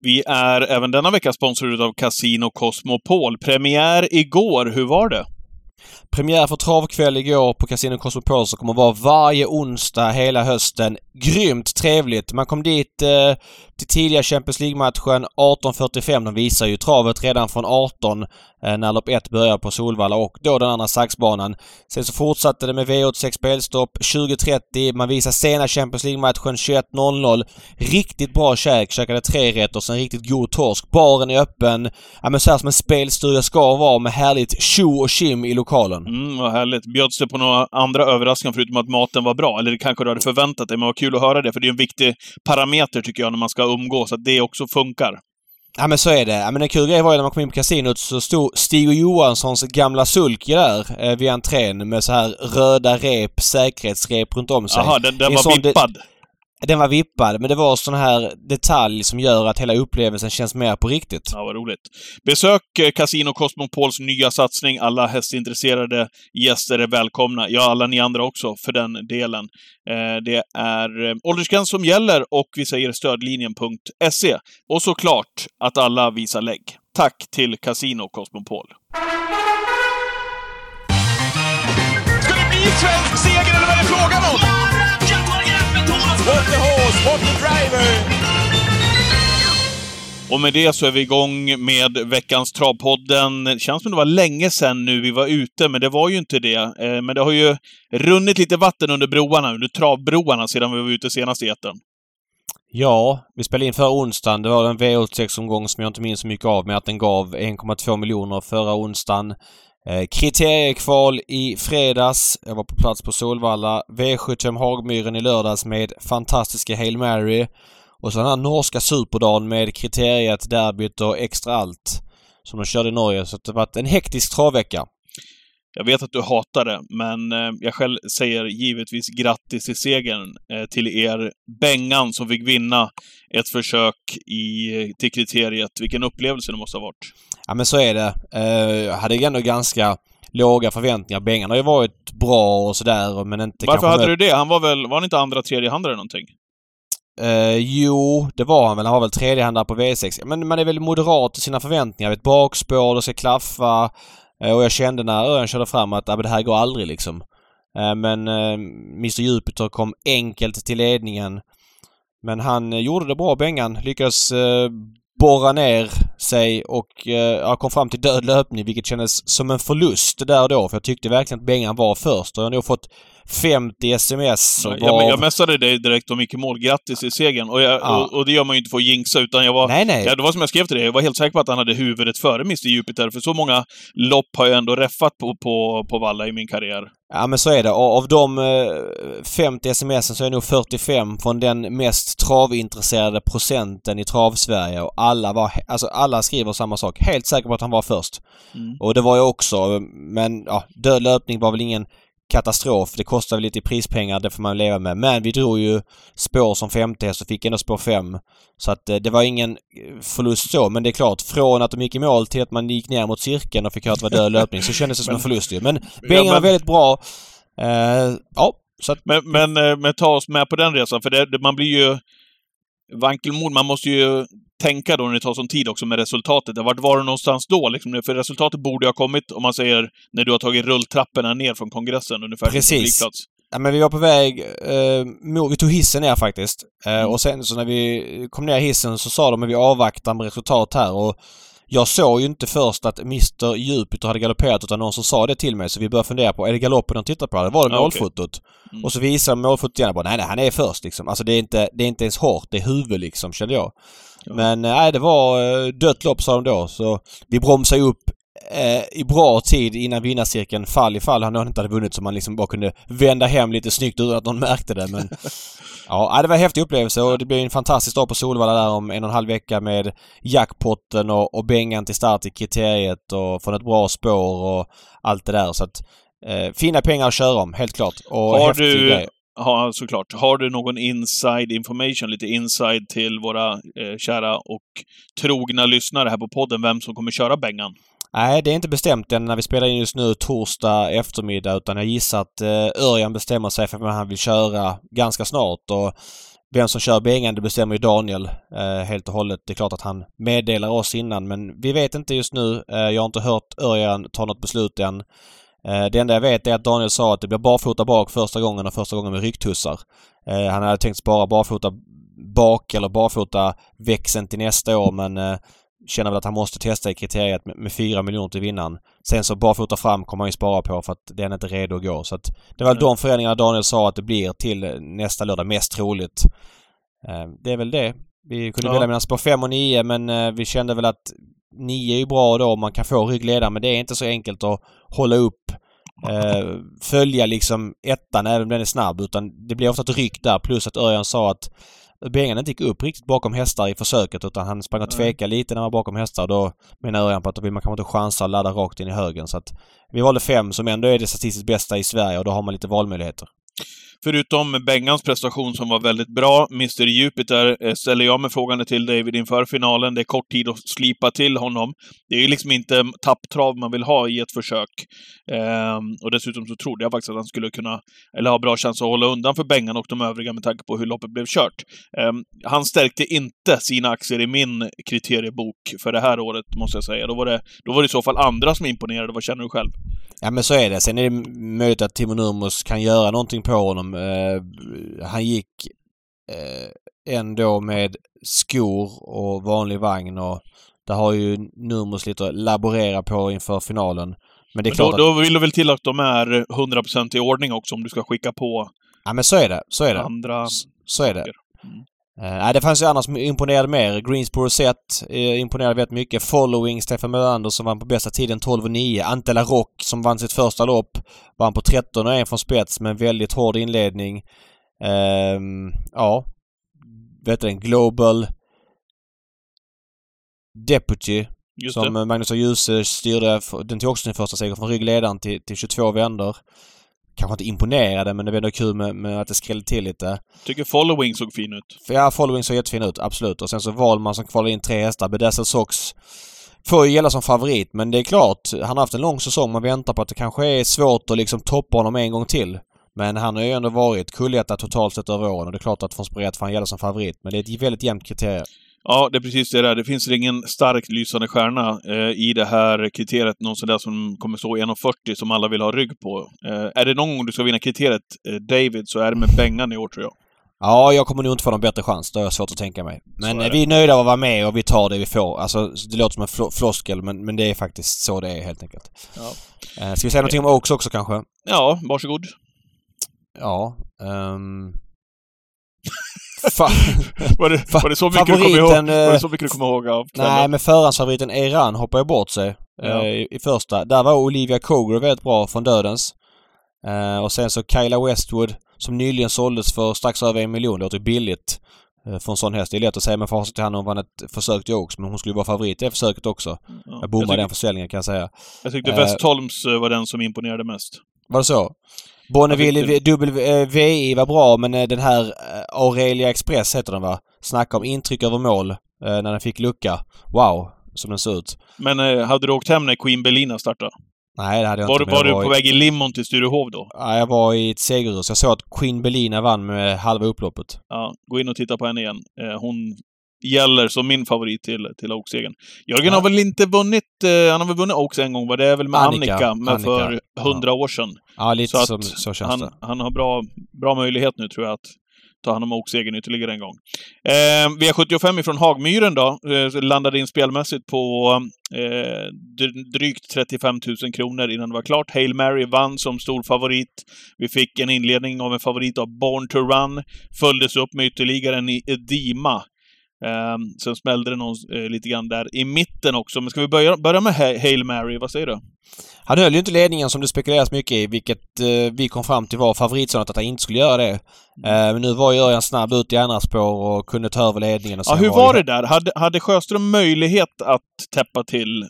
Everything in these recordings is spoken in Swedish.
Vi är även denna vecka sponsrade av Casino Cosmopol. Premiär igår, hur var det? Premiär för travkväll igår på Casino Cosmopol som kommer vara varje onsdag hela hösten. Grymt trevligt! Man kom dit eh, till tidiga Champions League-matchen 18.45. De visar ju travet redan från 18 eh, när lopp 1 börjar på Solvalla och då den andra saxbanan. Sen så fortsatte det med V86 spelstopp 20.30. Man visar sena Champions League-matchen 21.00. Riktigt bra käk. Käkade tre rätter och sen riktigt god torsk. Baren är öppen. Ja men så här som en spelstuga ska vara med härligt tjo och kim i lokalen. Mm, vad härligt. Bjöds det på några andra överraskningar förutom att maten var bra? Eller det kanske du hade förväntat dig, men vad kul att höra det, för det är en viktig parameter tycker jag när man ska umgås, att det också funkar. Ja men så är det. Ja, men en kul grej var ju när man kom in på kasinot så stod Stig Johanssons gamla sulky där eh, vid entrén med så här röda rep, säkerhetsrep runt om sig. Jaha, den, den Det var vippad. Den var vippad, men det var sån här detalj som gör att hela upplevelsen känns mer på riktigt. Ja, vad roligt. Besök eh, Casino Cosmopols nya satsning. Alla hästintresserade gäster är välkomna. Ja, alla ni andra också, för den delen. Eh, det är eh, åldersgräns som gäller och vi säger stödlinjen.se. Och såklart att alla visar lägg. Tack till Casino Cosmopol. Ska det bli svensk seger eller vad är det frågan om? What the horse, what the driver! Och med det så är vi igång med veckans Travpodden. Det känns som det var länge sedan nu vi var ute, men det var ju inte det. Eh, Men det har ju runnit lite vatten under broarna, under travbroarna, sedan vi var ute senast i etern. Ja, vi spelade in förra onsdagen. Det var en V86-omgång som jag inte minns så mycket av, men att den gav 1,2 miljoner förra onsdagen. Eh, Kriteriekval i fredags. Jag var på plats på Solvalla. V75 Hagmyren i lördags med fantastiska Hail Mary. Och så den här norska superdagen med kriteriet, derbyt och extra allt. Som de körde i Norge. Så det har varit en hektisk travvecka. Jag vet att du hatar det, men eh, jag själv säger givetvis grattis till segern eh, till er Bengan som fick vinna ett försök i, till kriteriet. Vilken upplevelse det måste ha varit. Ja men så är det. Eh, Jag hade ändå ganska låga förväntningar. Bengan har ju varit bra och sådär men inte Varför hade mött- du det? Han var väl, var han inte andra, tredje hand eller någonting? Eh, jo, det var han väl. Han var väl tredjehandare på V6. Men man är väl moderat i sina förväntningar. Ett bakspår, det ska klaffa. Eh, och jag kände när Örjan körde fram att ah, det här går aldrig liksom. Eh, men eh, Mr Jupiter kom enkelt till ledningen. Men han gjorde det bra, Bengan. Lyckades borra ner sig och eh, kom fram till död löpning vilket kändes som en förlust där och då. För jag tyckte verkligen att Bengan var först och jag har nog fått 50 sms och Jag, var... jag messade dig direkt om Micke Mål. Grattis till segern. Och, jag, Ja. och, och det gör man ju inte för att jinxa, utan jag var... Nej, nej. Ja, det var som jag skrev till dig. Jag var helt säker på att han hade huvudet före Mr Jupiter, för så många lopp har jag ändå reffat på, på, på Valla i min karriär. Ja men så är det. Och av de eh, 50 smsen så är nog 45 från den mest travintresserade procenten i trav-Sverige och alla var, alltså alla skriver samma sak. Helt säker på att han var först. Mm. Och det var jag också. Men ja, död löpning var väl ingen katastrof. Det kostar väl lite i prispengar, det får man leva med. Men vi drog ju spår som femte häst och fick ändå spår fem. Så att eh, det var ingen eh, förlust så. Men det är klart, från att de gick i mål till att man gick ner mot cirkeln och fick höra att det var död löpning så kändes det som en förlust ju. Men Bengan var men- väldigt bra. Eh, ja, så att Men, men, eh, men ta oss med på den resan, för det, man blir ju... Vankelmod, man måste ju tänka då när det tar sån tid också med resultatet. Vart var du någonstans då? Liksom? För resultatet borde ju ha kommit, om man säger, när du har tagit rulltrapporna ner från kongressen ungefär Precis. Ja, men vi var på väg... Eh, vi tog hissen ner faktiskt. Eh, Mm. Och sen så när vi kom ner hissen så sa de att vi avvaktar med resultat här och jag såg ju inte först att Mr Jupiter hade galopperat utan någon som sa det till mig så vi började fundera på, är det galoppen de tittar på? Det var det målfotot. Mm. Och så visade de målfotot igen och bara, nej nej han är först liksom. Alltså det är inte, det är inte ens hårt, det är huvud liksom kände jag. Ja. Men eh, nej det var eh, dött lopp sa de då så vi bromsade upp eh, i bra tid innan vinnarcirkeln fall i fall han inte hade vunnit så man liksom bara kunde vända hem lite snyggt utan att någon märkte det men Ja, det var en häftig upplevelse och det blir en fantastisk dag på Solvalla där om en och en halv vecka med jackpotten och, och Bengan till start i kriteriet och från ett bra spår och allt det där så att eh, fina pengar att köra om, helt klart. Och Har du, grej. ja, såklart. Har du någon inside information, lite inside till våra eh, kära och trogna lyssnare här på podden, vem som kommer köra Bengan? Nej, det är inte bestämt än när vi spelar in just nu torsdag eftermiddag utan jag gissar att eh, Örjan bestämmer sig för vad han vill köra ganska snart och vem som kör Bengan det bestämmer ju Daniel eh, helt och hållet. Det är klart att han meddelar oss innan men vi vet inte just nu. Eh, jag har inte hört Örjan ta något beslut än. Eh, det enda jag vet är att Daniel sa att det blir barfota bak första gången och första gången med rycktussar. Eh, han hade tänkt spara barfota bak eller barfota växeln till nästa år men eh, känner väl att han måste testa i kriteriet med, med 4 miljoner till vinnaren. Sen så barfota fram kommer han ju spara på för att den är inte redo att gå. Så att det var mm. de förändringarna Daniel sa att det blir till nästa lördag, mest troligt. Eh, det är väl det. Vi kunde ja. välja mellan spår 5 och 9 men eh, vi kände väl att 9 är ju bra då om man kan få ryggledare men det är inte så enkelt att hålla upp eh, följa liksom ettan även om den är snabb utan det blir ofta ett ryck där plus att Örjan sa att inte gick upp riktigt bakom hästar i försöket utan han sprang och tvekade lite när han var bakom hästar. Då menar Örjan på att då vill man kanske inte chansa och ladda rakt in i högen. Så att vi valde fem som ändå är det statistiskt bästa i Sverige och då har man lite valmöjligheter. Förutom Bengans prestation som var väldigt bra, Mr Jupiter, eh, ställer jag mig frågande till David inför finalen. Det är kort tid att slipa till honom. Det är ju liksom inte tapptrav man vill ha i ett försök. Ehm, och dessutom så trodde jag faktiskt att han skulle kunna, eller ha bra chans att hålla undan för Bengan och de övriga med tanke på hur loppet blev kört. Ehm, han stärkte inte sina aktier i min kriteriebok för det här året, måste jag säga. Då var det, då var det i så fall andra som imponerade. Vad känner du själv? Ja men så är det. Sen är det möjligt att Timo Nurmos kan göra någonting på honom. Eh, han gick eh, ändå med skor och vanlig vagn och där har ju Nurmos lite att laborera på inför finalen. Men det är men klart då, att... då vill du väl till att de är 100% i ordning också om du ska skicka på Ja men så är det. Så är det. Andra så, så är det. Mm. Uh, det fanns ju annars som imponerade mer. Greensboro Rosette uh, imponerade väldigt mycket. Following, Stefan Melander som vann på bästa tiden 12.9. Antela Rock som vann sitt första lopp. Vann på 13 och en från spets med en väldigt hård inledning. Uh, ja. Vet du Global Deputy. Just som det. Magnus och Djuse styrde. Den tog också sin första seger från ryggledaren till, till 22 vändor kanske inte imponerade men det var ändå kul med, med att det skrällde till lite. Tycker Following såg fin ut. Ja, Following såg jättefin ut, absolut. Och sen så Wahlman som kvalade in tre hästar. Bedazzled Sox får ju gälla som favorit men det är klart, han har haft en lång säsong. Man väntar på att det kanske är svårt att liksom toppa honom en gång till. Men han har ju ändå varit kullhjärtad totalt sett över åren och det är klart att från Spret får han gälla som favorit. Men det är ett väldigt jämnt kriterium. Ja, det är precis det där. Det finns ingen starkt lysande stjärna eh, i det här kriteriet, någon sån där som kommer stå 1,40 som alla vill ha rygg på. Eh, är det någon gång du ska vinna kriteriet, eh, David, så är det med Bengan i år tror jag. Ja, jag kommer nog inte få någon bättre chans. Det har jag svårt att tänka mig. Men vi är nöjda av att vara med och vi tar det vi får. Alltså, det låter som en fl floskel, men, men det är faktiskt så det är helt enkelt. Ja. Eh, ska vi säga någonting om Oaks också kanske? Ja, varsågod. Ja. Um... var, det, var det så mycket Favoriten, du ihåg? Var det så mycket du kommer ihåg av kvällen? Nej, men förhandsfavoriten Iran hoppade bort sig ja. eh, i, i, första. Där var Olivia Coger väldigt bra från Dödens. Eh, och sen så Kyla Westwood som nyligen såldes för strax över en miljon. Det låter billigt eh, för en sån häst. Det är lätt att säga med facit i hand. Hon vann ett försök till Oaks, men hon skulle vara favorit i det försöket också. Ja. Jag bommade den försäljningen kan jag säga. Jag tyckte Westholms eh, var den som imponerade mest. Var det så? Bonneville WI var bra men eh, den här eh, Aurelia Express heter den va? Snacka om intryck över mål eh, när den fick lucka. Wow, som den såg ut. Men hade du åkt hem när Queen Belina startade? Nej, det hade jag var inte. Var du på väg i limon till Sturehov då? Ja, jag var i ett segerrus. Jag såg att Queen Belina vann med halva upploppet. Ja, gå in och titta på henne igen. Hon gäller som min favorit till, till Oaks-segern. Jörgen ja. har väl inte vunnit, eh, han har väl vunnit Oaks en gång, var det är väl med Annika, Annika men Annika. för hundra ja. år sedan. Ja, lite så, som, så känns han, det. Han har bra, bra möjlighet nu tror jag att ta hand om Oaks-segern ytterligare en gång. Eh, V75 ifrån Hagmyren då, eh, landade in spelmässigt på eh, drygt 35 000 kronor innan det var klart. Hail Mary vann som stor favorit. Vi fick en inledning av en favorit av Born to Run, följdes upp med ytterligare en Edima Um, sen smällde det någon, uh, lite grann där i mitten också. Men ska vi börja, börja med Hail Mary? Vad säger du? Han höll ju inte ledningen som det spekuleras mycket i, vilket uh, vi kom fram till var favoritzonet att han inte skulle göra det. Uh, men nu var ju Örjan snabb ut i andra spår och kunde ta över ledningen. Och ja, hur var, var det där? Hade, hade Sjöström möjlighet att täppa till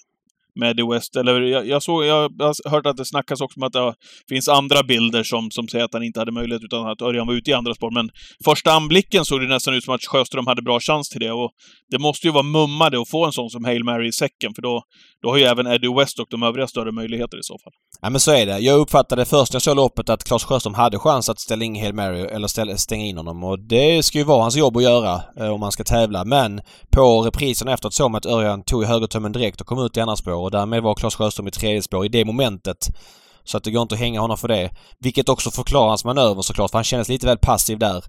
med Eddie West. Eller jag, jag, såg, jag har hört att det snackas också om att det finns andra bilder som, som säger att han inte hade möjlighet utan att Örjan var ute i andra spår. Men första anblicken såg det nästan ut som att Sjöström hade bra chans till det. Och det måste ju vara mummade att få en sån som Hail Mary i säcken, för då, då har ju även Eddie West och de övriga större möjligheter i så fall. Ja men så är det. Jag uppfattade först när jag såg loppet att Claes Sjöström hade chans att ställa in Hail Mary eller ställa, stänga in honom och det ska ju vara hans jobb att göra eh, om man ska tävla. Men på reprisen efteråt såg man att Örjan tog högertömmen direkt och kom ut i andra spår och därmed var Claes Sjöström i tredje spår i det momentet. Så att det går inte att hänga honom för det. Vilket också förklarar hans manöver såklart för han kändes lite väl passiv där.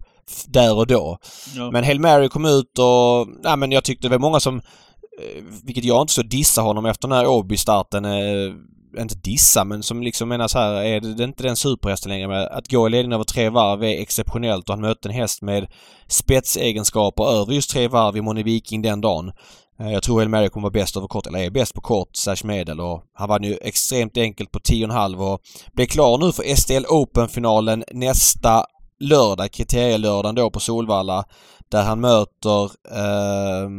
Där och då. Ja. Men Hail Mary kom ut och... Nej men jag tyckte det var många som... Eh, vilket jag inte så dissa honom efter den här Åby-starten. Eh, inte dissa men som liksom menar så här, är det inte den superhästen längre med att gå i ledning över tre varv är exceptionellt och han mötte en häst med spetsegenskaper över just tre varv i Moni Viking den dagen. Eh, jag tror El Mary kommer vara bäst över kort, eller är bäst på kort slash medel och han vann ju extremt enkelt på 10,5 och blev klar nu för STL Open-finalen nästa lördag, kriterielördagen då på Solvalla. Där han möter eh,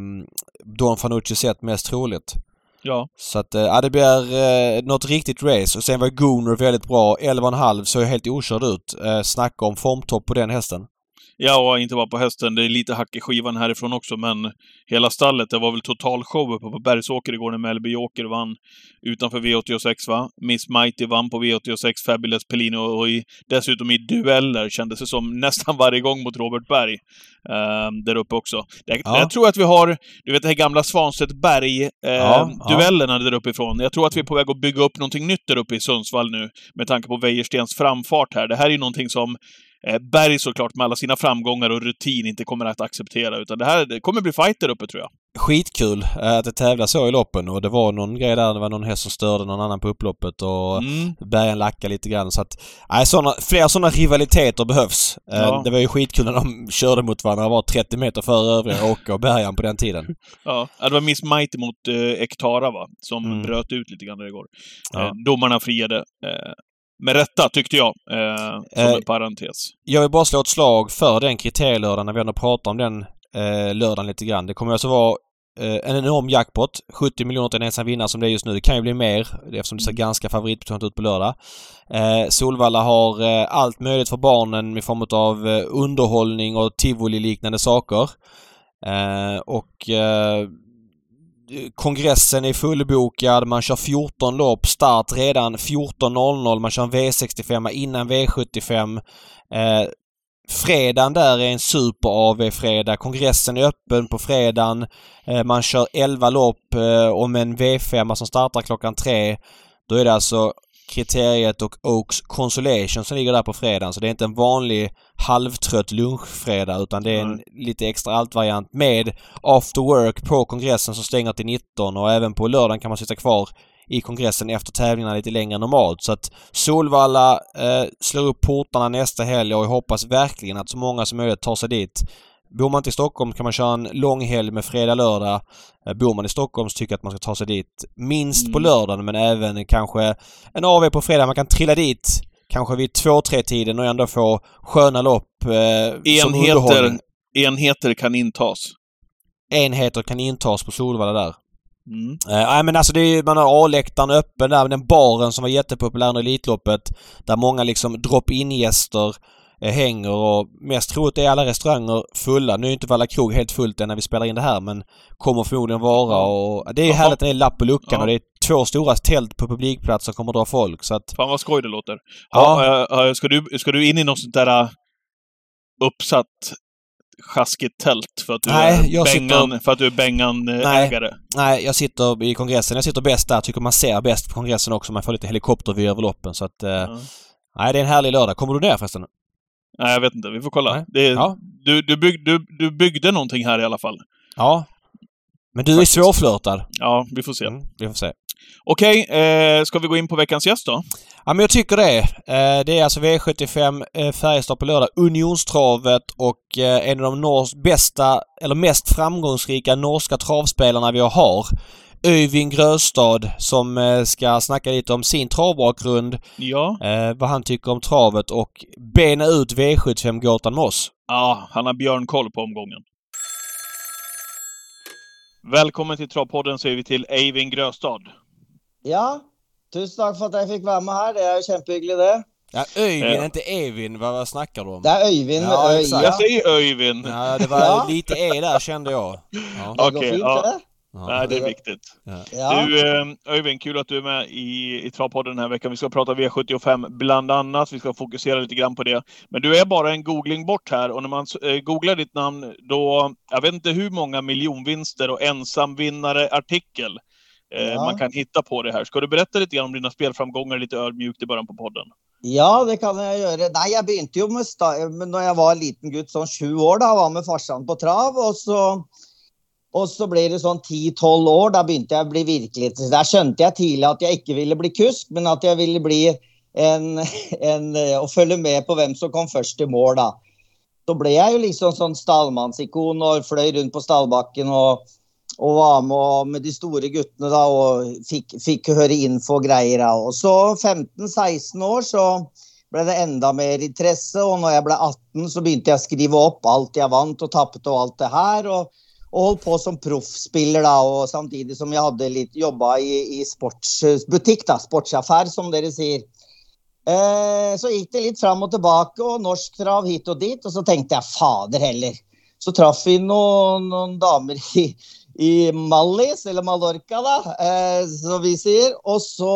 Don Fanucci sett mest troligt. Ja. Så att, eh, ja det blir eh, något riktigt race och sen var Gooner väldigt bra. 11,5 såg helt okörd ut. Eh, snacka om formtopp på den hästen. Ja, och inte bara på hästen. Det är lite hack i skivan härifrån också, men hela stallet, det var väl totalshow uppe på Bergsåker igår när Mellby Joker vann utanför V86, va? Miss Mighty vann på V86, Fabulous Pellini och, i, dessutom i dueller kändes det som nästan varje gång mot Robert Berg. Uh, där uppe också. Det, ja. Jag tror att vi har, du vet det här gamla Svanstedt Berg-duellerna uh, ja, där uppifrån. Jag tror att vi är på väg att bygga upp någonting nytt där uppe i Sundsvall nu, med tanke på Wäjerstens framfart här. Det här är ju någonting som eh, Berg såklart med alla sina framgångar och rutin inte kommer att acceptera, utan det här det kommer bli fight där uppe tror jag. Skitkul eh, att det tävlas så i loppen och det var någon grej där, det var någon häst som störde någon annan på upploppet och mm. Bergen lackade lite grann så att... Nej, såna, fler sådana rivaliteter behövs. Eh, ja. Det var ju skitkul när de körde mot varandra, var 30 meter före övriga Åke och Bergan på den tiden. Ja, det var Miss Mighty mot eh, Ektara va, som mm. bröt ut lite grann där igår. Ja. Eh, domarna friade. Eh, med rätta, tyckte jag. Eh, som eh, en parentes. Jag vill bara slå ett slag för den kriterielördagen när vi ändå pratar om den eh, lördagen lite grann. Det kommer alltså vara eh, en enorm jackpot. 70 miljoner till en ensam vinnare som det är just nu. Det kan ju bli mer eftersom det ser ganska favoritbetonat ut på lördag. Eh, Solvalla har eh, allt möjligt för barnen i form av eh, underhållning och tivoli-liknande saker. Eh, och eh, kongressen är fullbokad, man kör 14 lopp, start redan 14.00, man kör en V65 innan V75. Eh, fredagen där är en super-AV-fredag. Kongressen är öppen på fredagen. Eh, man kör 11 lopp eh, om en V5 som startar klockan 3. Då är det alltså kriteriet och Oaks Consolation som ligger där på fredagen. Så det är inte en vanlig halvtrött lunchfredag utan det är en lite extra allt-variant med after work på kongressen som stänger till 19 och även på lördagen kan man sitta kvar i kongressen efter tävlingarna lite längre än normalt. Så att Solvalla eh, slår upp portarna nästa helg och jag hoppas verkligen att så många som möjligt tar sig dit. Bor man inte i Stockholm kan man köra en lång helg med fredag, lördag. Eh, bor man i Stockholm så tycker jag att man ska ta sig dit minst mm. på lördagen men även kanske en AV på fredag. Man kan trilla dit kanske vid två, tre tiden och ändå få sköna lopp eh, enheter, enheter kan intas. Enheter kan intas på Solvalla där. Mm. Uh, men alltså det är, man har A-läktaren öppen där, den baren som var jättepopulär under Elitloppet. Där många liksom drop-in-gäster hänger och mest troligt är alla restauranger fulla. Nu är inte Valla krog helt fullt än när vi spelar in det här men kommer förmodligen vara och det är härligt när det är lapp på luckan ja. och det är två stora tält på publikplats som kommer att dra folk så att... Fan vad skoj det låter. Ja. ja ska, du, ska du in i något sånt där uppsatt sjaskigt tält för att du Nej, är Bengan, sitter... för att du är Bengan-ägare? Nej, nej, jag sitter i kongressen. Jag sitter bäst där. Tycker man ser bäst på kongressen också. Man får lite helikoptervy över loppen så att... Mm. Nej, det är en härlig lördag. Kommer du ner förresten? Nej, jag vet inte. Vi får kolla. Det, ja. du, du, bygg, du, du byggde någonting här i alla fall. Ja. Men du Faktiskt. är svårflörtad. Ja, vi får se. Mm, vi får se. Okej, eh, ska vi gå in på veckans gäst då? Ja, men jag tycker det. Eh, det är alltså V75 eh, Färjestad på lördag. Unionstravet och eh, en av de bästa, eller mest framgångsrika norska travspelarna vi har. Öyvind Gröstad som eh, ska snacka lite om sin travbakgrund. Ja. Eh, vad han tycker om travet och bena ut V75-gåtan med oss. Ja, han har björnkoll på omgången. Välkommen till Travpodden säger vi till Eivind Gröstad. Ja, tusen takk for at jeg fikk være med her. Det jo kjempehyggelig, det. Ja, Öyvind, Ja. inte Evin. Vad, vad snackar du om? Det Øyvind med Ja, exakt. Jag säger Öyvind. Ja, det var Ja. lite E där kände jag. Ja. Okej, fint, ja. Det. Nej, det är viktigt. Ja. Du, eh, Öyvind, kul att du är med i, i Travpodden den här veckan. Vi ska prata V75 bland annat. Vi ska fokusera lite grann på det. Men du är bara en googling bort här och när man eh, googlar ditt namn då, jag vet inte hur många miljonvinster och ensamvinnare artikel eh, Ja. man kan hitta på det här. Ska du berätta lite grann om dina spelframgångar lite ödmjukt i början på podden? Ja, det kan jeg gjøre. Nei, jeg begynte jo med når jeg var liten gutt, sånn sju år, da, var med farsan på trav. Og så, och så ble det sånn ti-tolv år. Da begynte jeg å bli virkelig Der skjønte jeg tidlig at jeg ikke ville bli kusk, men at jeg ville bli en, en eh, Å følge med på hvem som kom først i mål, da. Så ble jeg jo liksom sånn stallmannsikon og fløy rundt på stallbakken og og var med, med de store guttene da, og fikk, fikk høre info og greier. Da. Og så 15-16 år så ble det enda mer interesse, og når jeg ble 18 så begynte jeg å skrive opp alt jeg vant og tappet og alt det her. og og holdt på som proffspiller, da, og samtidig som jeg hadde litt jobba i, i sportsbutikk, da, sportsaffær, som dere sier. Eh, så gikk det litt fram og tilbake, og norsk trav hit og dit, og så tenkte jeg fader heller. Så traff vi noen, noen damer i, i Mallis, eller Mallorca, da, eh, som vi sier. Og så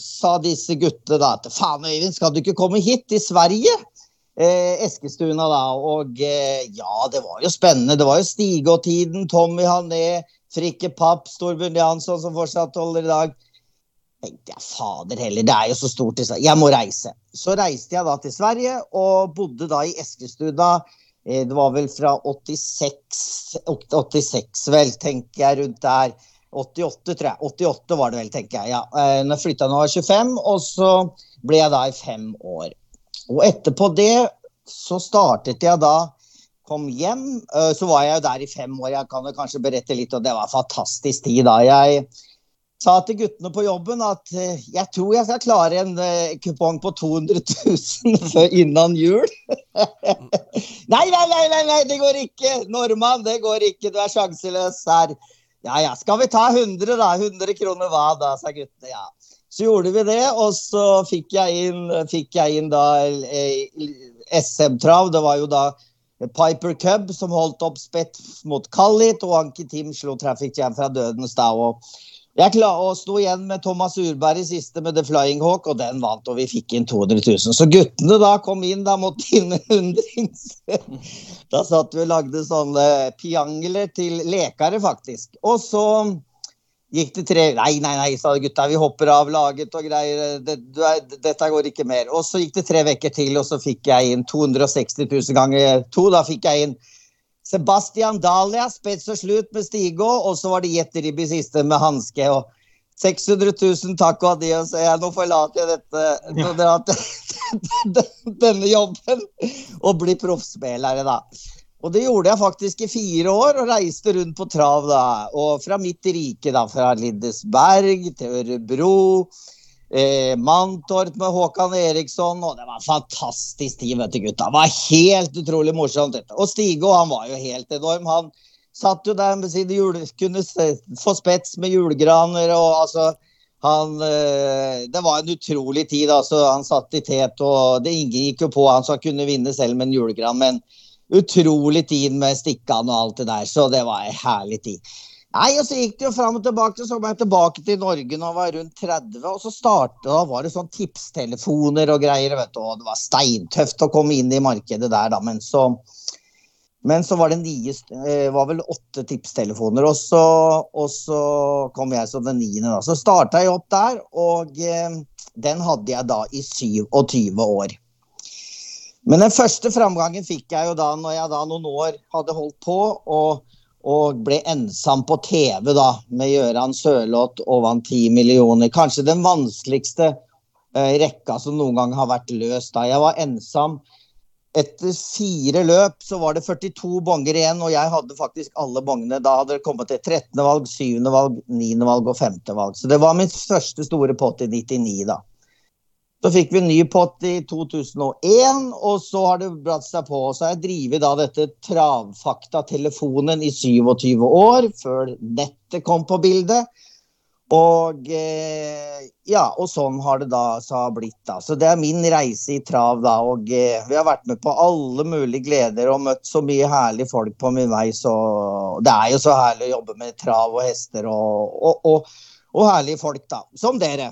sa disse guttene da at faen, Øyvind, skal du ikke komme hit til Sverige? Eh, Eskilstuna da. Og eh, ja, det var jo spennende. Det var jo Stige-tiden, Tommy Hané, Frikke Papp, Storbjørn Jansson, som fortsatt holder i dag. tenkte jeg fader heller, det er jo så stort. i Sverige. Jeg må reise. Så reiste jeg da til Sverige og bodde da i Eskilstuna. Eh, Det var vel fra 86, 86 vel, tenker jeg, rundt der. 88, tror jeg. 88 var det vel, tenker jeg. ja. Eh, när jeg flytta da jeg var 25, og så ble jeg da i fem år. Og etterpå det så startet jeg da Kom hjem, så var jeg där der i fem år. Jeg kan kanske kanskje berette litt, og det var en fantastisk tid da. Jeg sa til guttene på jobben at jag jeg tror jeg skal klare en kupong på 200 000 innan jul. nei, nei, nei, nei, nei, det går ikke! Nordmann, det går ikke. Du er sjanseløs her. Ja ja, skal vi ta 100, da? 100 kroner hva da, sa guttene. Ja. Så gjorde vi det, och så fick jag in, fick jag in då eh, eh, SM-trav. Det var ju då Piper Cub som holdt opp spett mot Kallit, og Anki Tim slo Traffic Jam fra dødens da. og jeg klar, og sto igjen med Thomas Urberg i siste med The Flying Hawk, og den vant, og vi fikk inn 200 000. Så guttene da kom inn, da måtte inn med hundrings. Da satt vi og lagde sånne piangler til lekere, faktisk. Og så gikk det tre Nei, nei, nei, sa gutta, vi hopper av laget og greier. Det, du er, dette går ikke mer. Og så gikk det tre uker til, og så fikk jeg inn 260 000 ganger to. Da fikk jeg inn Sebastian Dahlia, spets og slutt med Stigå, og så var det Jetterib i siste med hanske. og 600 000 takk og adjø, så jeg nå forlater jeg dette, jeg denne jobben og blir proffspillere, da. Och det gjorde jag faktiskt i fyra år, och reste runt på trav, då. Och från mitt rike då, från Lindesberg till Örebro. Eh, Mantorp med Håkan Eriksson, Och det var en fantastisk tid, vet du, gutta. Det var helt otroligt morsamt. Och Og Stige, han var ju helt enorm. Han satt ju där med sin jul, kunde få spets med julgranar och alltså han, eh, det var en otrolig tid. alltså. Han satt i tät och det ingick ju på han så han vinna själv med en julgran. Men Otroligt tid med stickan och allt det där, så det var en tid. Nej, och Så gick det ju fram och tillbaka. så kom jag tillbaka till Norge när jag var runt 30. och så startade då var det sån tipstelefoner och grejer. vet du, Och Det var stentufft att komma in i marknaden där då. Men så, men så var det nio, eh, var väl åtta tipstelefoner, och så, och så kom jag som den nionde. Så startade jag upp där och eh, den hade jag då i 27 år. Men den första framgången fick jag ju då när jag då några år hade hållit på och, och blev ensam på TV då med Göran Sörlott och vann 10 miljoner. Kanske den vanskligaste eh, rekka som någon gång har varit löst. Då. Jag var ensam. Efter fyra löp så var det 42 bonger igen och jag hade faktiskt alla bongarna. Då hade det kommit till 13. valg, 7. valg, 9. valg och 5. valg. Så det var min första stora pott i 99 då. Så fikk vi en ny pott i 2001, og så har det bratt seg på. Så har jeg drevet da dette Travfakta-telefonen i 27 år, før nettet kom på bildet. Og eh, ja, og sånn har det da så har blitt. da. Så det er min reise i trav, da. Og eh, vi har vært med på alle mulige gleder og møtt så mye herlige folk på min vei, så det er jo så herlig å jobbe med trav og hester og, og, og, og herlige folk, da. Som dere.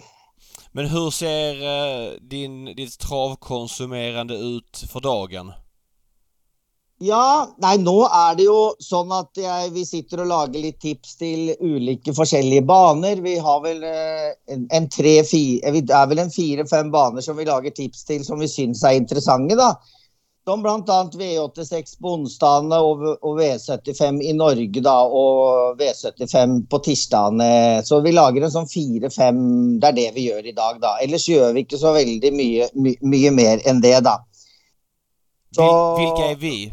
Men hur ser eh, din, ditt travkonsumerande ut för dagen? Ja, nej, nu är det ju så att jag, vi sitter och lagar lite tips till olika olika banor. Vi har väl eh, en, en tre, fyra, det eh, är väl en fyra, fem banor som vi lagar tips till som vi syns är intressanta. Som bl.a. V86 på onsdagene og, og V75 i Norge, da, og V75 på tirsdagene. Så vi lager en sånn fire-fem Det er det vi gjør i dag, da. Ellers gjør vi ikke så veldig mye, my, mye mer enn det, da. Så- Vil, vilka är vi?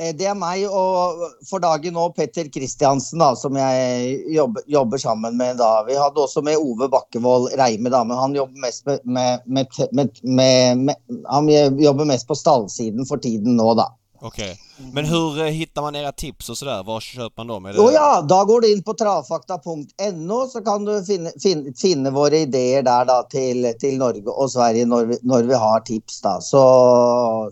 Eh, Det er meg og for dagen nå Petter Kristiansen, da, som jeg jobber, jobber sammen med. da. Vi hadde også med Ove Bakkevold Reime, da, men han jobber mest med, med, med, Han jobber mest på stallsiden for tiden nå, da. Okej. Men hur eh, hittar man era tips och sådär? Var köper man dem? Är det... Ja, da går du inn på travfakta.no, så kan du finne, finne, finne våre ideer der da til, til Norge og Sverige når vi, når vi har tips. da. Så,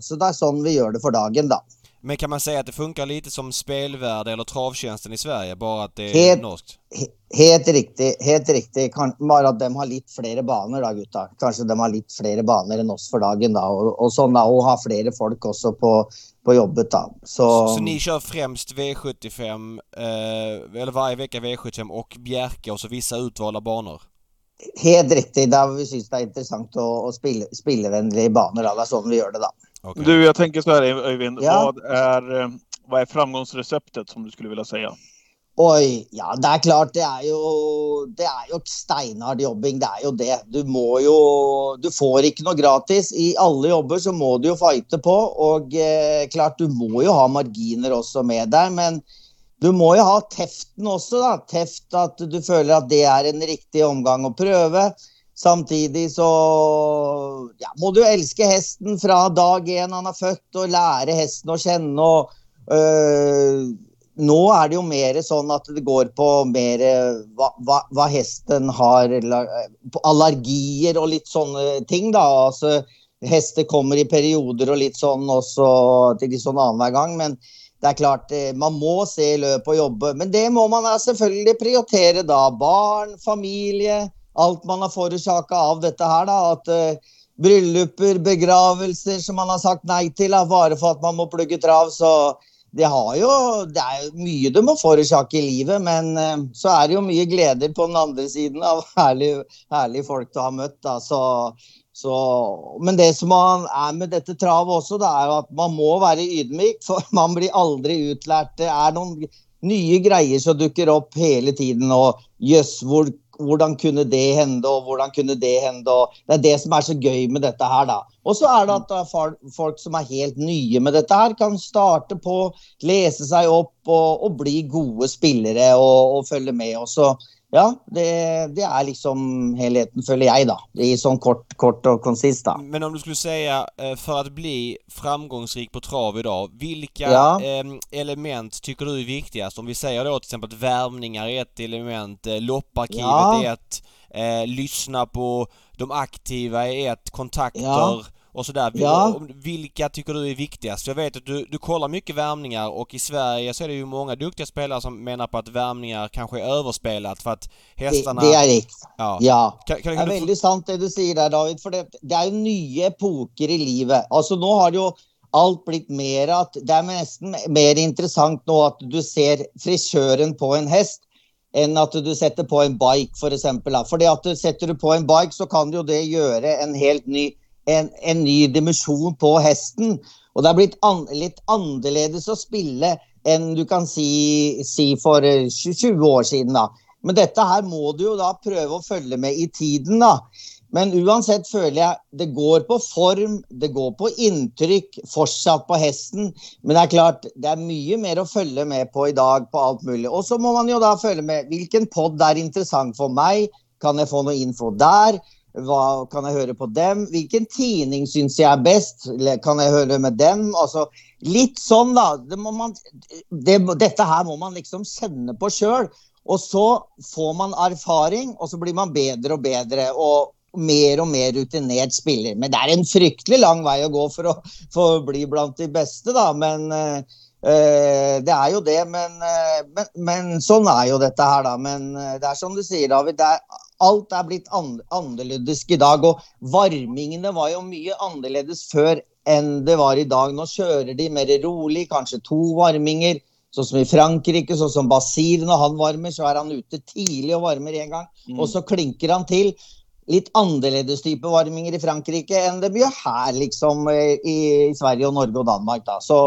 så det er sånn vi gjør det for dagen, da. Men kan man säga att det funkar lite som spelvärde eller travtjänsten i Sverige, bara att det är Helt- norskt? He- Helt riktig. helt riktig. Kan, bare at de har litt flere baner, da, gutta. Kanskje de har litt flere baner enn oss for dagen. da, Og, og sånn da, og har flere folk også på, på jobbet. da. Så, Så, så ni kör främst V75, eh, eller varje vecka V75 och Bjerke och så vissa utvalda banor? Helt riktig. Der vi syns det er interessant å, å spille, spillevennlige baner. da. Det er sånn vi gjør det, da. Okej. Du, jag tänker så här Öyvind. Ja. Vad, är, eh, vad är framgångsreceptet som du skulle vilja säga? Oi, ja, det er klart. Det er jo, det er jo steinhard jobbing. Det er jo det. Du må jo Du får ikke noe gratis. I alle jobber så må du jo fighte på. Og eh, klart, du må jo ha marginer også med der, men du må jo ha teften også, da. Teft at du føler at det er en riktig omgang å prøve. Samtidig så ja, må du elske hesten fra dag én han er født, og lære hesten å kjenne. og øh, nå er det jo mer sånn at det går på mer vad hva, hva, hva hesten har Allergier og litt sånne ting, da. Altså, hester kommer i perioder og litt sånn også til litt sånn annenhver gang. Men det er klart, eh, man må se löp og jobbe. Men det må man da selvfølgelig prioritere da. Barn, familie, allt man har forårsaka av detta här då, att eh, Brylluper, begravelser som man har sagt nej till bara för att man måste plugga trav. så det, har ju... det är mycket de du må i livet, men eh, så är det ju mycket glädje på den andra sidan av herlige, herlige folk du har mött. Då. Så, så, men det som man är med detta trav också det är att man må vara ydmyk, för man blir aldrig utlärd. Det är någon nya grejer som dyker upp hela tiden. och Jøss, hvordan kunne det hende, og hvordan kunne det hende? og Det er det som er så gøy med dette her, da. Og så er det at eh, folk som er helt nye med dette her, kan starte på, lese seg opp og, og bli gode spillere og, og følge med. Og så, ja, det, det är liksom helheten, føler jeg, da. I sånn kort, kort og konsist, da. Men om du skulle säga, eh, för att bli framgångsrik på trav idag, vilka Ja. eh, element tycker du är viktigast? Om vi säger då till exempel att värvningar är ett element, eh, lopparkivet Ja. är ett, eh, lyssna på de aktiva är ett, kontakter Ja. Och sådär. Ja. Vilka tycker du är viktigast? Jag vet att du, du kollar mycket värvningar och i Sverige så är det ju många duktiga spelare som menar på att värvningar kanske är överspelat för att Det, hästarna... det er riktig. ja. Ja. Kan, kan, Det kan er du få- veldig sant det du sier der, David. For det, det er jo nye epoker i livet. Altså Nå har det jo alt blitt mer at Det er nesten mer interessant nå at du ser frisøren på en hest enn at du setter på en bike, f.eks. Fordi at du setter du på en bike, så kan jo det gjøre en helt ny en, en ny dimensjon på hesten. Og det har blitt an, litt annerledes å spille enn du kan si, si for 20 år siden. da. Men dette her må du jo da prøve å følge med i tiden, da. Men uansett føler jeg det går på form, det går på inntrykk, fortsatt på hesten. Men det er klart, det er mye mer å følge med på i dag på alt mulig. Og så må man jo da følge med hvilken pod er interessant for meg. Kan jeg få noe info der? Vad kan jag höra på dem? Vilken tidning syns jag är bäst? Kan jag höra med dem? Alltså, lite sånn, då. Det må man, det, detta här måste man liksom känna på själv. Och så får man erfaring, och så blir man bättre och bättre och mer och mer rutinerad spelare. Men det är en fryktelig lång väg att gå för att, för att bli bland de bästa. Då. Men eh, det er jo det. Men, eh, men, men, sånn er jo dette her, da. Men eh, det er som du sier, David. Er, alt er blitt an, annerledes i dag. Og varmingene var jo mye annerledes før enn det var i dag. Nå kjører de mer rolig, kanskje to varminger. Sånn som i Frankrike, sånn som Basir når han varmer, så er han ute tidlig og varmer én gang. Mm. Og så klinker han til litt annerledes type varminger i Frankrike enn det blir her, liksom, i Sverige og Norge og Danmark. Da. Så,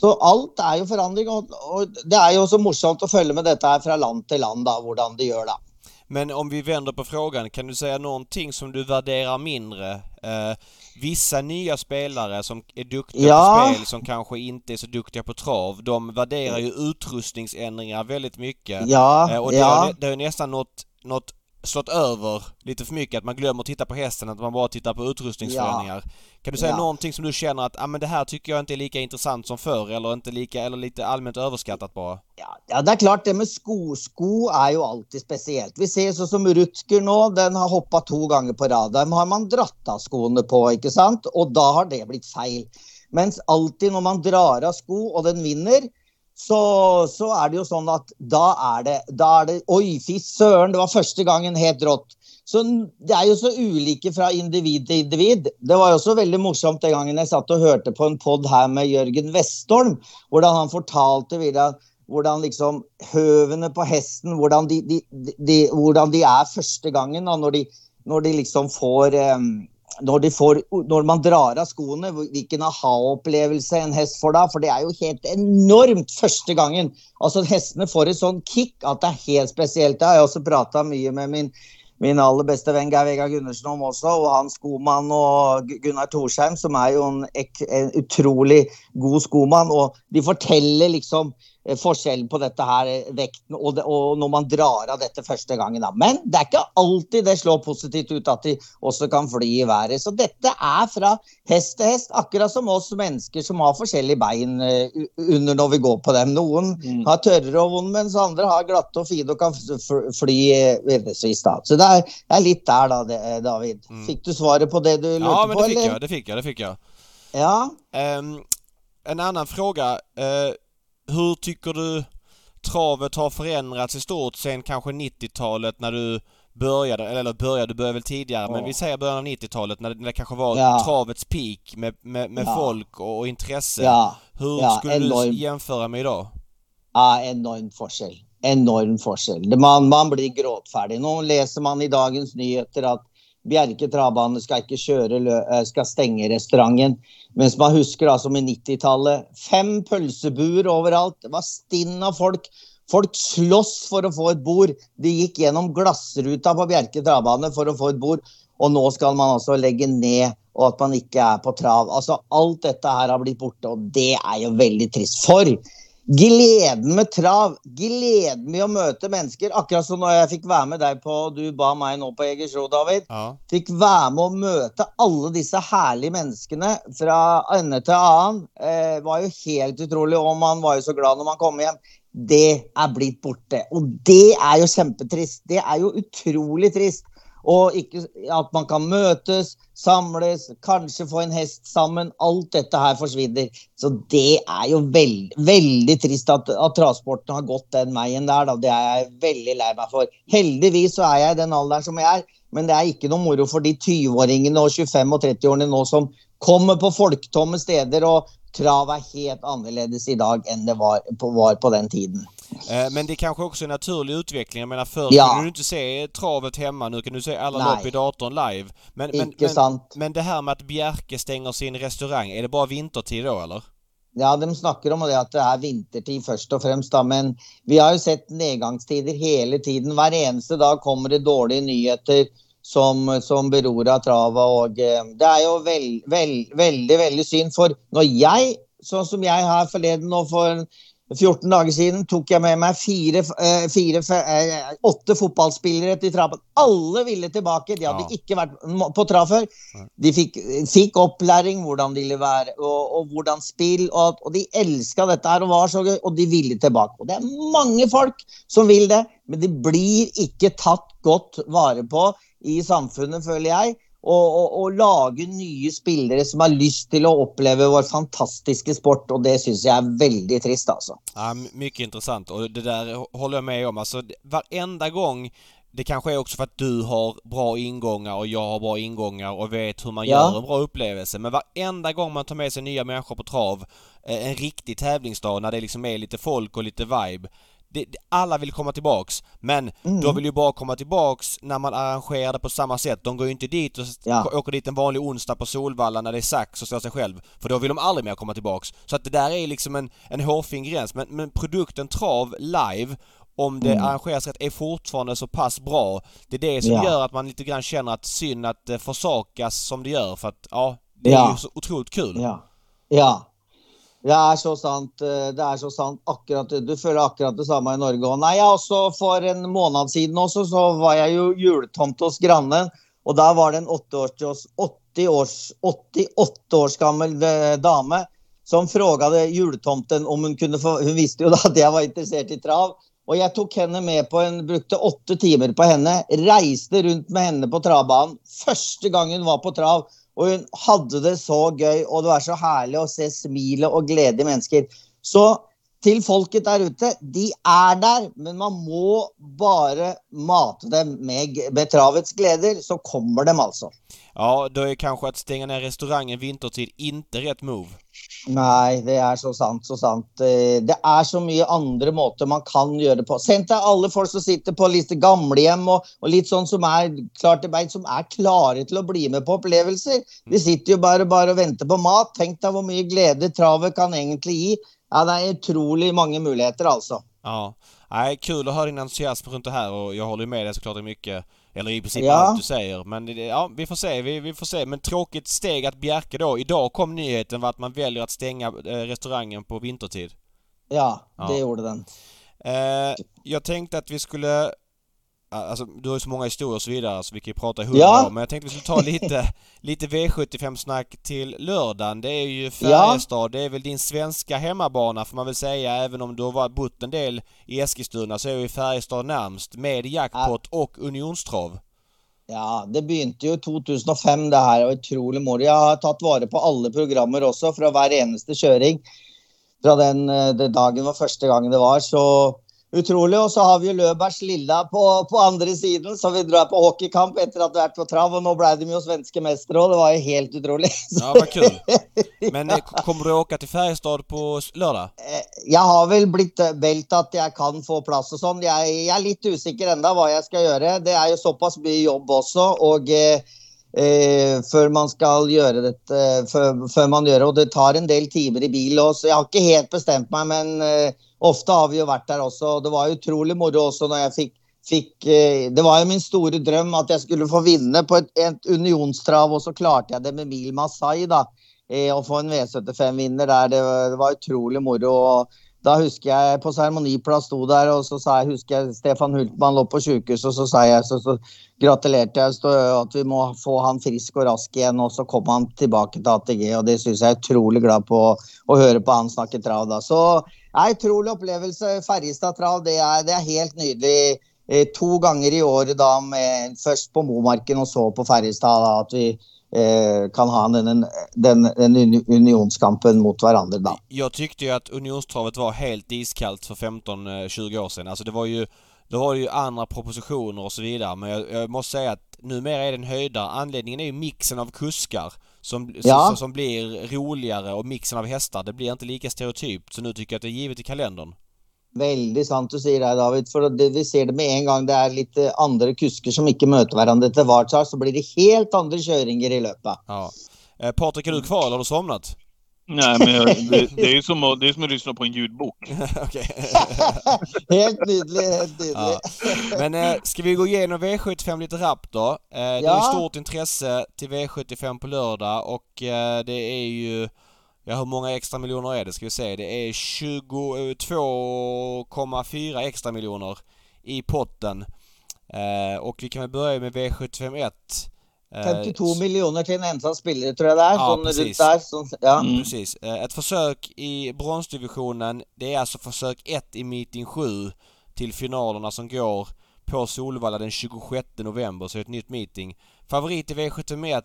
så alt er jo forandring, og, og, det er jo så morsomt å følge med dette her fra land til land, da, hvordan de gjør, da. Men om vi vänder på frågan, kan du säga någonting som du värderar mindre? Eh, vissa nya spelare som är duktiga ja. på spel som kanske inte är så duktiga på trav, de värderar ju utrustningsändringar väldigt mycket. Ja, eh, och det, ja. Har, det har nästan nått, nått slått över lite för mycket, att man glömmer att titta på hästen, att man bara tittar på utrustningsförändringar. Ja. Kan du säga ja. någonting som du känner att ah, men det här tycker jag inte är lika intressant som förr eller inte lika, eller lite allmänt överskattat bara? Ja, ja det är klart det med sko. Sko är ju alltid speciellt. Vi ser så som Rutger nu, den har hoppat två gånger på rad. Dem har man dratt av skorna på, inte sant? Och då har det blivit fel. Men alltid när man drar av sko och den vinner, så, så, er det jo sånn at da er det, da er det Oi, fy søren, det var første gangen helt rått. Så Det er jo så ulike fra individ til individ. Det var jo også veldig morsomt den gangen jeg satt og hørte på en pod her med Jørgen Westholm, hvordan han fortalte videre hvordan liksom høvene på hesten hvordan de, de, de, hvordan de er første gangen. Da, når, de, når de liksom får um, når, får, når, man drar av skoene, hvilken aha-opplevelse en hest får da. For det er jo helt enormt første gangen. Altså Hestene får et sånn kick at det er helt spesielt. Det har jeg også prata mye med min, min, aller beste venn Geir Vegard Gundersen om også, og hans skomann og Gunnar Torsheim, som er jo en, en utrolig god skomann. Og de forteller liksom Eh, forskjellen på dette her, eh, vekten, og, det, og, når man drar av dette første gangen. Da. Men det er ikke alltid det slår positivt ut at de også kan fly i været. Så dette er fra hest til hest, akkurat som oss mennesker som har forskjellige bein uh, under når vi går på dem. Noen mm. har tørre og vonde, mens andre har glatte og fine og kan fly virvelsvis. Så det er, det er, litt der, da, David. Mm. Fikk du svaret på det du lurte ja, men det på? Fick jag, det fick jag, det fick jag. Ja. Um, en annan fråga. Uh, hur tycker du travet har förändrats i stort sen kanske 90-talet när du började, eller började, du började väl tidigare, ja. men vi säger början av 90-talet när det, när det kanske var ja. travets peak med, med, med ja. folk och, och intresse. Hur skulle enorm. du jämföra med idag? Ja, enorm forskel. Enorm forskel. Man, man blir gråtfärdig. Nu läser man i dagens nyheter att Bjerke travbane skal ikke kjøre, eh, skal stenge restauranten. Mens man husker da som i 90-tallet. Fem pølsebuer overalt. Det var stinn av folk. Folk sloss for å få et bord. De gikk gjennom glassruta på Bjerke travbane for å få et bord. Og nå skal man altså legge ned, og at man ikke er på trav. Altså Alt dette her har blitt borte, og det er jo veldig trist. For Gleden med trav, gleden med å møte mennesker. Akkurat som når jeg fikk være med deg på Du ba meg nå på Egersro, David. Ja. Fikk være med å møte alle disse herlige menneskene fra ende til annen. Eh, var jo helt utrolig, og man var jo så glad når man kom hjem. Det er blitt borte. Og det er jo kjempetrist. Det er jo utrolig trist. Og ikke, at man kan møtes, samles, kanskje få en hest sammen. Alt dette her forsvinner. Så det er jo veld, veldig trist at, at travsporten har gått den veien der. Da. Det er jeg veldig lei meg for. Heldigvis så er jeg i den alderen som jeg er, men det er ikke noe moro for de 20-åringene og 25- og 30-årene nå som kommer på folktomme steder og trav är helt annorlunda idag än det var på, var på den tiden. Eh, men det kanske också är en naturlig utveckling. Jag menar förr ja. kunde du inte se travet hemma. Nu kan du se alla lopp i datorn live. Men, men, men, men, det här med att Bjerke stänger sin restaurang, är det bara vintertid då eller? Ja, de snackar om det att det är vintertid först och främst då, men vi har ju sett nedgångstider hela tiden. Varje dag kommer det dåliga nyheter som, som beror av travet. Og eh, det er jo veld, veld, veldig, veldig synd. For når jeg, sånn som jeg her forleden og for 14 dager siden tok jeg med meg fire, eh, fire eh, åtte fotballspillere til trappen. Alle ville tilbake. De hadde Ja. ikke vært på trav før. De fikk, fikk opplæring, hvordan de ville være, og, og hvordan spill. Og, og de elska dette her og var så gøy, og de ville tilbake. Og det er mange folk som vil det, men de blir ikke tatt godt vare på i samfunnet, føler jeg. Og, og, og lage nye spillere som har lyst til å oppleve vår fantastiske sport, og det syns jeg er veldig trist, altså. Ja, mycket intressant och det där hå- håller jag med om. Alltså varenda gång det kanske är också för att du har bra ingångar och jag har bra ingångar och vet hur man Ja. gör en bra upplevelse. Men varenda gång man tar med sig nya människor på trav, eh, en riktig tävlingsdag när det liksom är lite folk och lite vibe. Det, alla vill komma tillbaks, men Mm. de vill ju bara komma tillbaks när man arrangerar det på samma sätt. De går ju inte dit och Ja. åker dit en vanlig onsdag på Solvalla när det är sax och slår sig själv. För då vill de aldrig mer komma tillbaks. Så att det där är liksom en, en hårfin gräns. Men, men produkten trav live, om det Mm. arrangeras rätt, är fortfarande så pass bra. Det är det som Ja. gör att man lite grann känner att synd att det försakas som det gör. För att ja, det är Ja. ju så otroligt kul. Ja. ja. Det er så sant. Eh, det er så sant. Akkurat, du føler akkurat det samme i Norge òg. Nei, også For en måned siden også, så var jeg jo juletomt hos grannen. Og der var det en 80 80 års, 88 års gammel eh, dame som frågade juletomten om hun kunne få Hun visste jo da at jeg var interessert i trav. Og jeg tok henne med på en Brukte åtte timer på henne. Reiste rundt med henne på travbanen. Første gang hun var på trav. Og hun hadde det så gøy, og det var så herlig å se smilet og glede i mennesker. Så til folket der ute, de er der, men man må bare mate dem med, med travets gleder, så kommer dem altså. Ja, då är kanske att stänga ner restaurangen vintertid inte rätt move. Nei, det er så sant, så sant. Eh, Det er så mye andre måter man kan gjøre det på. Send til alle folk som sitter på lite gamlehjem og, og litt sånn som er klart bein, som er klare til å bli med på opplevelser. De sitter jo bare, bare og venter på mat. Tenk deg hvor mye glede travet kan egentlig gi. Ja, det er utrolig mange muligheter, altså. Ja. Nej, kul att höra din entusiasm runt det här och jag håller med dig såklart i mycket. Eller i princip Ja. allt du säger. Men det, ja, vi får se. Vi, vi får se. Men tråkigt steg att Bjerke då. Idag kom nyheten att man väljer att stänga eh, restaurangen på vintertid. Ja, Ja. det gjorde den. Eh, jag tänkte att vi skulle... Alltså, du har ju så många historier och så vidare så vi kan ju prata i hundra Ja. år. Men jag tänkte vi skulle ta lite, lite V75-snack till lördagen. Det är ju Färjestad. Det är väl din svenska hemmabana får man väl säga. Även om du har bott en del i Eskilstuna så är ju Färjestad närmst. Med jackpot och unionstrav. Ja, det begynte jo i 2005 det her, og utrolig moro. Jeg har tatt vare på alle programmer fra hver eneste kjøring. Fra den, eh, den dagen var første gang det var, så utrolig. Og så har vi jo Løbergs Lilla på, på andre siden, så vi drar på hockeykamp etter at vi har vært på trav, og nå ble de jo svenske mestere òg. Det var jo helt utrolig. Ja, vad kul. Men eh, kommer du åka till Färjestad på lördag? Jeg har vel blitt eh, meldt at jeg kan få plass og sånn. Jeg, jeg er litt usikker enda hva jeg skal gjøre. Det er jo såpass mye jobb også. Og eh, eh, før man skal gjøre dette eh, før, før man gjør det, Og det tar en del timer i bil òg, så jeg har ikke helt bestemt meg. Men eh, ofte har vi jo vært der også. Og det var utrolig moro også når jeg fikk Fikk, eh, det var jo min store drøm at jeg skulle få vinne på et, et unionstrav, og så klarte jeg det med Mil Masai. da, eh, Å få en V75-vinner der. Det, var- det var utrolig moro. og da husker jeg på seremoniplass sto der, og så sa jeg, husker jeg Stefan Hultmann lå på sjukehuset, og så sa jeg, så, så gratulerte jeg stå, at vi må få han frisk og rask igjen, og så kom han tilbake til ATG, og det syns jeg er utrolig glad på å høre på han snakke trav da. Så ja, utrolig opplevelse. Ferjestad trav, det er, det er helt nydelig. Eh, to ganger i året da, med, først på Momarken og så på Ferjestad, at vi kan ha den, den, den uni- unionskampen mot hverandre da. Jag tyckte ju att unionstravet var helt iskallt för 15-20 år sedan. Alltså det var ju... Då var det ju andra propositioner och så vidare. Men jag, jag måste säga att numera är den höjda. Anledningen är ju mixen av kuskar som, Ja. som, som blir roligare och mixen av hästar. Det blir inte lika stereotypt. Så nu tycker jag att det är givet i kalendern. Veldig sant du sier det, David. For det, vi ser det med en gang det er litt eh, andre kusker som ikke møter hverandre til Vartsak, så blir det helt andre kjøringer i løpet. Ja. Eh, Patrik, är du kvar eller har du somnat? Nej, men jag, det, det är ju som att, det är som att lyssna på en ljudbok. Helt nydelig. helt nydelig. Ja. Men eh, ska vi gå igenom V75 lite rappt då? Eh, det är ju Ja. stort intresse till V75 på lördag och eh, det är ju Ja, hur många extra miljoner är det? Ska vi se. Det är 22,4 extra miljoner i potten. Eh, och vi kan väl börja med V751. Eh, 52 miljoner till en ensam spelare tror jag det är. Ja, sån precis. där. Sån, ja. Mm. Precis. Eh, Ett försök i bronsdivisionen. Det är alltså försök 1 i meeting 7 till finalerna som går på Solvalla den 26 november, så ett nytt meeting. Favorit i V751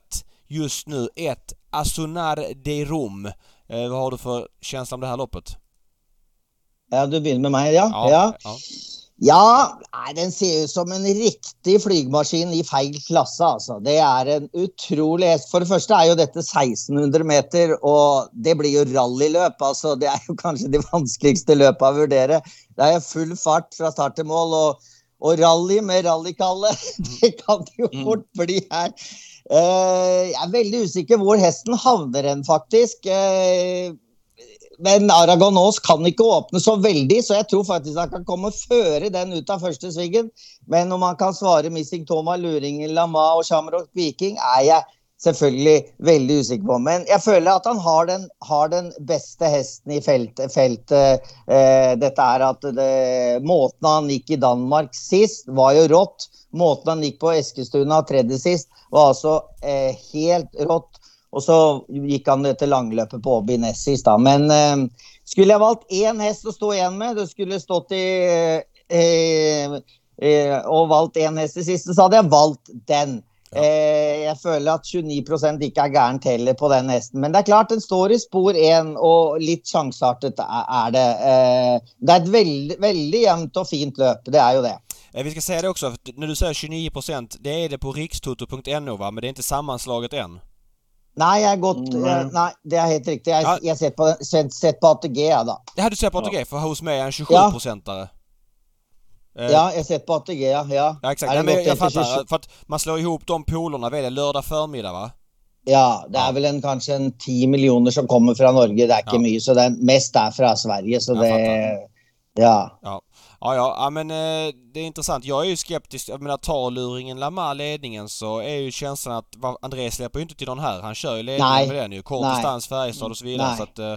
just nu 1 Asunar de Rom. Eh, vad har du för känsla om det här loppet? ja, du börjar med mig, ja. ja. ja. Ja, nei, den ser ut som en riktig flygmaskin i feil klasse, altså. Det er en utrolig hest. For det første er jo dette 1600 meter, og det blir jo rallyløp. Altså, det er jo kanskje de vanskeligste løpene å vurdere. Det jo full fart fra start til mål, og, og rally med rallykalle, det kan det jo fort bli her. Eh, jeg er veldig usikker hvor hesten havner hen, faktisk. Eh, men Aragon Aas kan ikke åpne så veldig, så jeg tror faktisk han kan komme føre den ut av første svingen. Men om han kan svare Missing Toma, Luringen Lama og Shamrock Viking, er jeg selvfølgelig veldig usikker på. Men jeg føler at han har den, har den beste hesten i feltet. feltet. Eh, dette er at det, Måten han gikk i Danmark sist, var jo rått. Måten han gikk på Eskilstuna tredje sist, var altså eh, helt rått. Og så gikk han dette langløpet på Obi sist, da. Men eh, skulle jeg valgt én hest å stå igjen med, det skulle stått i eh, eh, Og valgt én hest i siste, så hadde jeg valgt den. Eh, jeg føler at 29 ikke er gærent heller på den hesten. Men det er klart, den står i spor én, og litt sjanseartet er det. Eh, det er et veldig, veldig jevnt og fint løp, det er jo det. Eh, Vi ska säga det också, när du säger 29% det är det på rikstoto.no va? Men det är inte sammanslaget än. Nei, jeg er godt Mm. eh, Nei, det er helt riktig. Jeg Ja. jeg har sett på, sett, sett på ATG, jeg, da. Det du ser på Ja. ATG, för hos mig är en 27-procentare. Eh, Ja, jeg har sett på ATG, ja. ja. Ja exakt, Nej, det men jag til fattar. 27? För att man slår ihop de polerna, vad är det, lördag förmiddag va? Ja, det Ja. er vel en, kanskje en ti millioner som kommer fra Norge. Det ikke Ja. mye, så det er mest er fra Sverige. Så Jeg det fattar. Ja. Ja. Ja, ja, ja men eh, det är intressant. Jag är ju skeptisk. Jag menar, tar luringen Lamar ledningen så är ju känslan att va, André släpper ju inte till någon här. Han kör ju ledningen Nej. med den ju. Kort Nej. distans, Färjestad och så vidare. Nej. Så att, eh,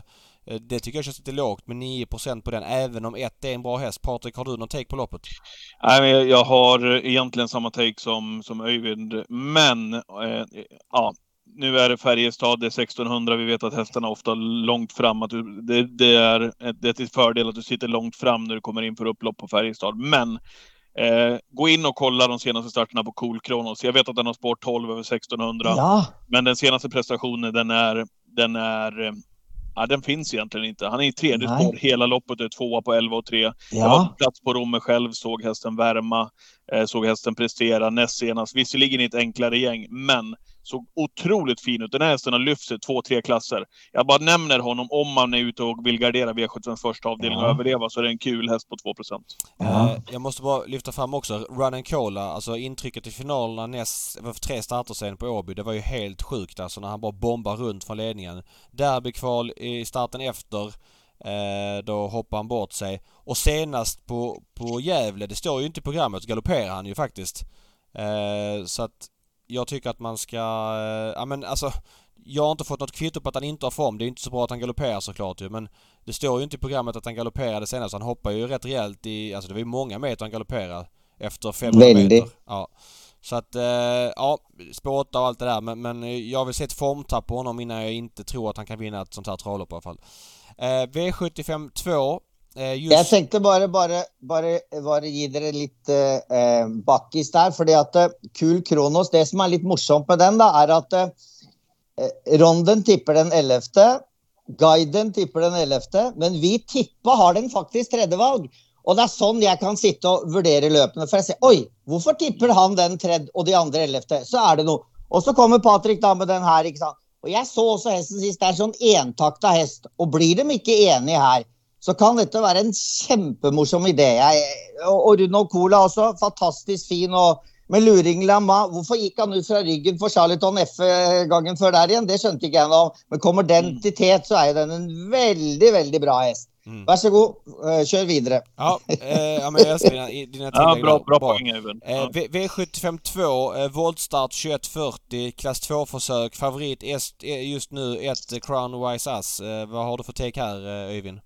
det tycker jag känns lite lågt med 9% på den. Även om ett är en bra häst. Patrik, har du någon take på loppet? Nej, men jag- jag har egentligen samma take som, som Öyvind, men eh, ja, nu är det Färjestad, det är 1600, vi vet att hästarna ofta är långt fram. Att du, det, det, är, det är till fördel att du sitter långt fram när du kommer in för upplopp på Färjestad. Men eh, gå in och kolla de senaste starterna på Cool Kronos. Jag vet att den har spår 12 över 1600. ja. Men den senaste prestationen, den är, den är, eh, ja den finns egentligen inte. Han är i tredje Nej. spår hela loppet, är tvåa på 11 och 3. Jag var Ja. på plats på Romme själv, såg hästen värma, eh, såg hästen prestera näst senast. Visserligen i ett enklare gäng, men såg otroligt fin ut. Den här hästen har lyft sig två, tre klasser. Jag bara nämner honom om man är ute och vill gardera V75 första avdelning och överleva, så är det en kul häst på 2 Ja. Eh, Jag måste bara lyfta fram också Run and Cola, alltså intrycket i finalerna näst, för tre starter sen på Åby. Det var ju helt sjukt alltså när han bara bombar runt från ledningen. Derbykval i starten efter. Eh, då hoppar han bort sig. Och senast på, på Gävle, det står ju inte i programmet, galopperar han ju faktiskt. Eh, så att jag tycker att man ska, eh, ja men alltså jag har inte fått något kvitto på att han inte har form. Det är inte så bra att han galopperar såklart ju men det står ju inte i programmet att han galopperade senast. Han hoppar ju rätt rejält i, alltså det var ju många meter han galopperade efter 500 Väldigt. meter. Ja. Så att, eh, ja, spår åtta och allt det där men, men jag vill se ett formtapp på honom innan jag inte tror att han kan vinna ett sånt här travlopp i alla fall. Eh, V75 2. Eh, just... Jeg tenkte bare, bare, bare, bare gi dere litt eh, bakkis der. fordi at eh, Kul Kronos, det som er litt morsomt med den, da, er at eh, eh, Ronden tipper den 11. Guiden tipper den 11., men vi tippa har den faktisk tredje valg. Og det er sånn jeg kan sitte og vurdere løpene. For jeg ser Oi, hvorfor tipper han den tredje og de andre 11.? Så er det noe. Og så kommer Patrick da med den her, ikke sant. Og jeg så også hesten sist. Det er sånn entakta hest. Og blir de ikke enige her, så kan dette være en kjempemorsom idé. Jeg, og, og Runo Cola også, fantastisk fin. og med luring Lama, hvorfor gikk han ut fra ryggen for Charloton F gangen før der igjen? Det skjønte ikke jeg nå. Men kommer den til tet, så er jo den en veldig, veldig bra hest. Mm. Vær så god, eh, kjør videre. Ja, eh, ja men jag älskar dina, dina tillägg Ja, bra, bra poäng Öyvind. Eh, Ja. V- V75 2, eh, voltstart 2140, klass 2-försök. Favorit est- just nu ett Crown Wise Ass. Eh, vad har du för take här eh, Öyvind?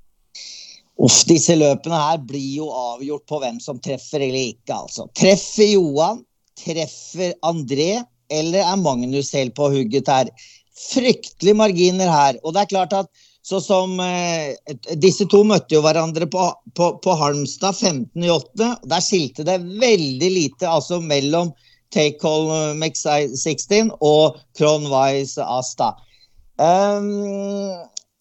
Uff, disse løpene her blir jo avgjort på hvem som treffer eller ikke, altså. Treffer Johan? Treffer André? Eller er Magnus helt på hugget her? Fryktelige marginer her. Og det er klart at så som eh, Disse to møtte jo hverandre på, på, på Halmstad 15.8. Der skilte det veldig lite altså mellom Take Hall Max 16 og Kronweiss Asta. Um,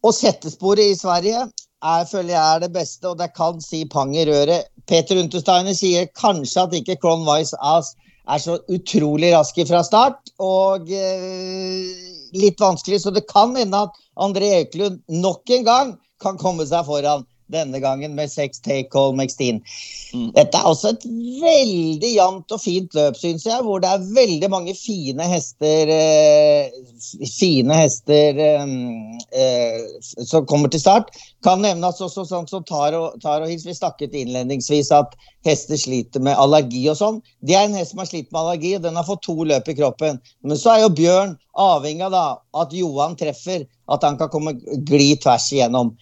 og settesporet i Sverige er, føler jeg er det beste, og det kan si pang i røret. Peter Untersteiner sier kanskje at ikke Cron Wise Ass er så utrolig raske fra start, og eh, litt vanskelig, så det kan hende at André Ekelund nok en gang kan komme seg foran. Denne gangen med seks take hall McSteen. Mm. Dette er også et veldig jevnt og fint løp, syns jeg, hvor det er veldig mange fine hester eh, Fine hester eh, eh, som kommer til start. Kan nevnes også sånn som Taro, Taro. Vi snakket innledningsvis at hester sliter med allergi og sånn. Det er en hest som har slitt med allergi, og den har fått to løp i kroppen. Men så er jo Bjørn avhengig av da, at Johan treffer, at han kan komme gli tvers igjennom.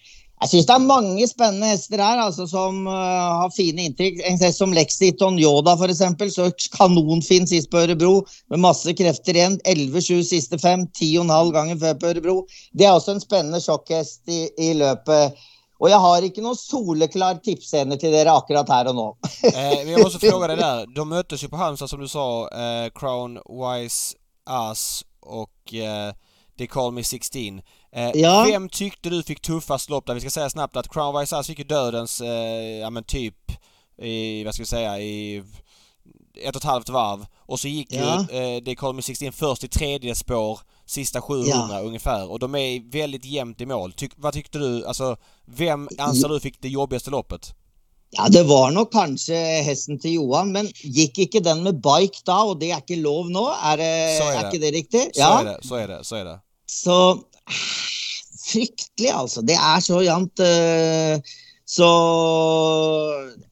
Jeg syns det er mange spennende hester her altså, som uh, har fine inntrykk. En hest som Lexiton Yoda, f.eks. Så kanonfin sist på Ørebro, med masse krefter igjen. 11-7 siste fem, 10,5 ganger før på Ørebro. Det er også en spennende sjokkhest i, i løpet. Och jag har inte någon soleklar tipscene till er akkurat här och nu. Eh, men jag måste fråga dig där. De möttes ju på Halmstad som du sa, eh, Crown Wise Ass och eh, The Call Me 16. Eh, Ja. Vem tyckte du fick tuffast lopp där? Vi ska säga snabbt att Crown Ass fick ju dödens, eh, ja men typ i, vad ska vi säga, i ett och ett halvt varv. Och så gick Ja. ju eh, Me 16 först i tredje spår, sista 700 ungefär. Och de är väldigt jämnt i mål. Tyck, vad tyckte du? Alltså, vem anser du fick det jobbigaste loppet? Ja, det var nog kanske hästen till Johan, men gick inte den med bike då och det är inte lov nu? Är, det, Så är är, det. inte det riktigt? Så är det, så är det, så är det. Så fryktelig, altså. Det er så jevnt. eh, Så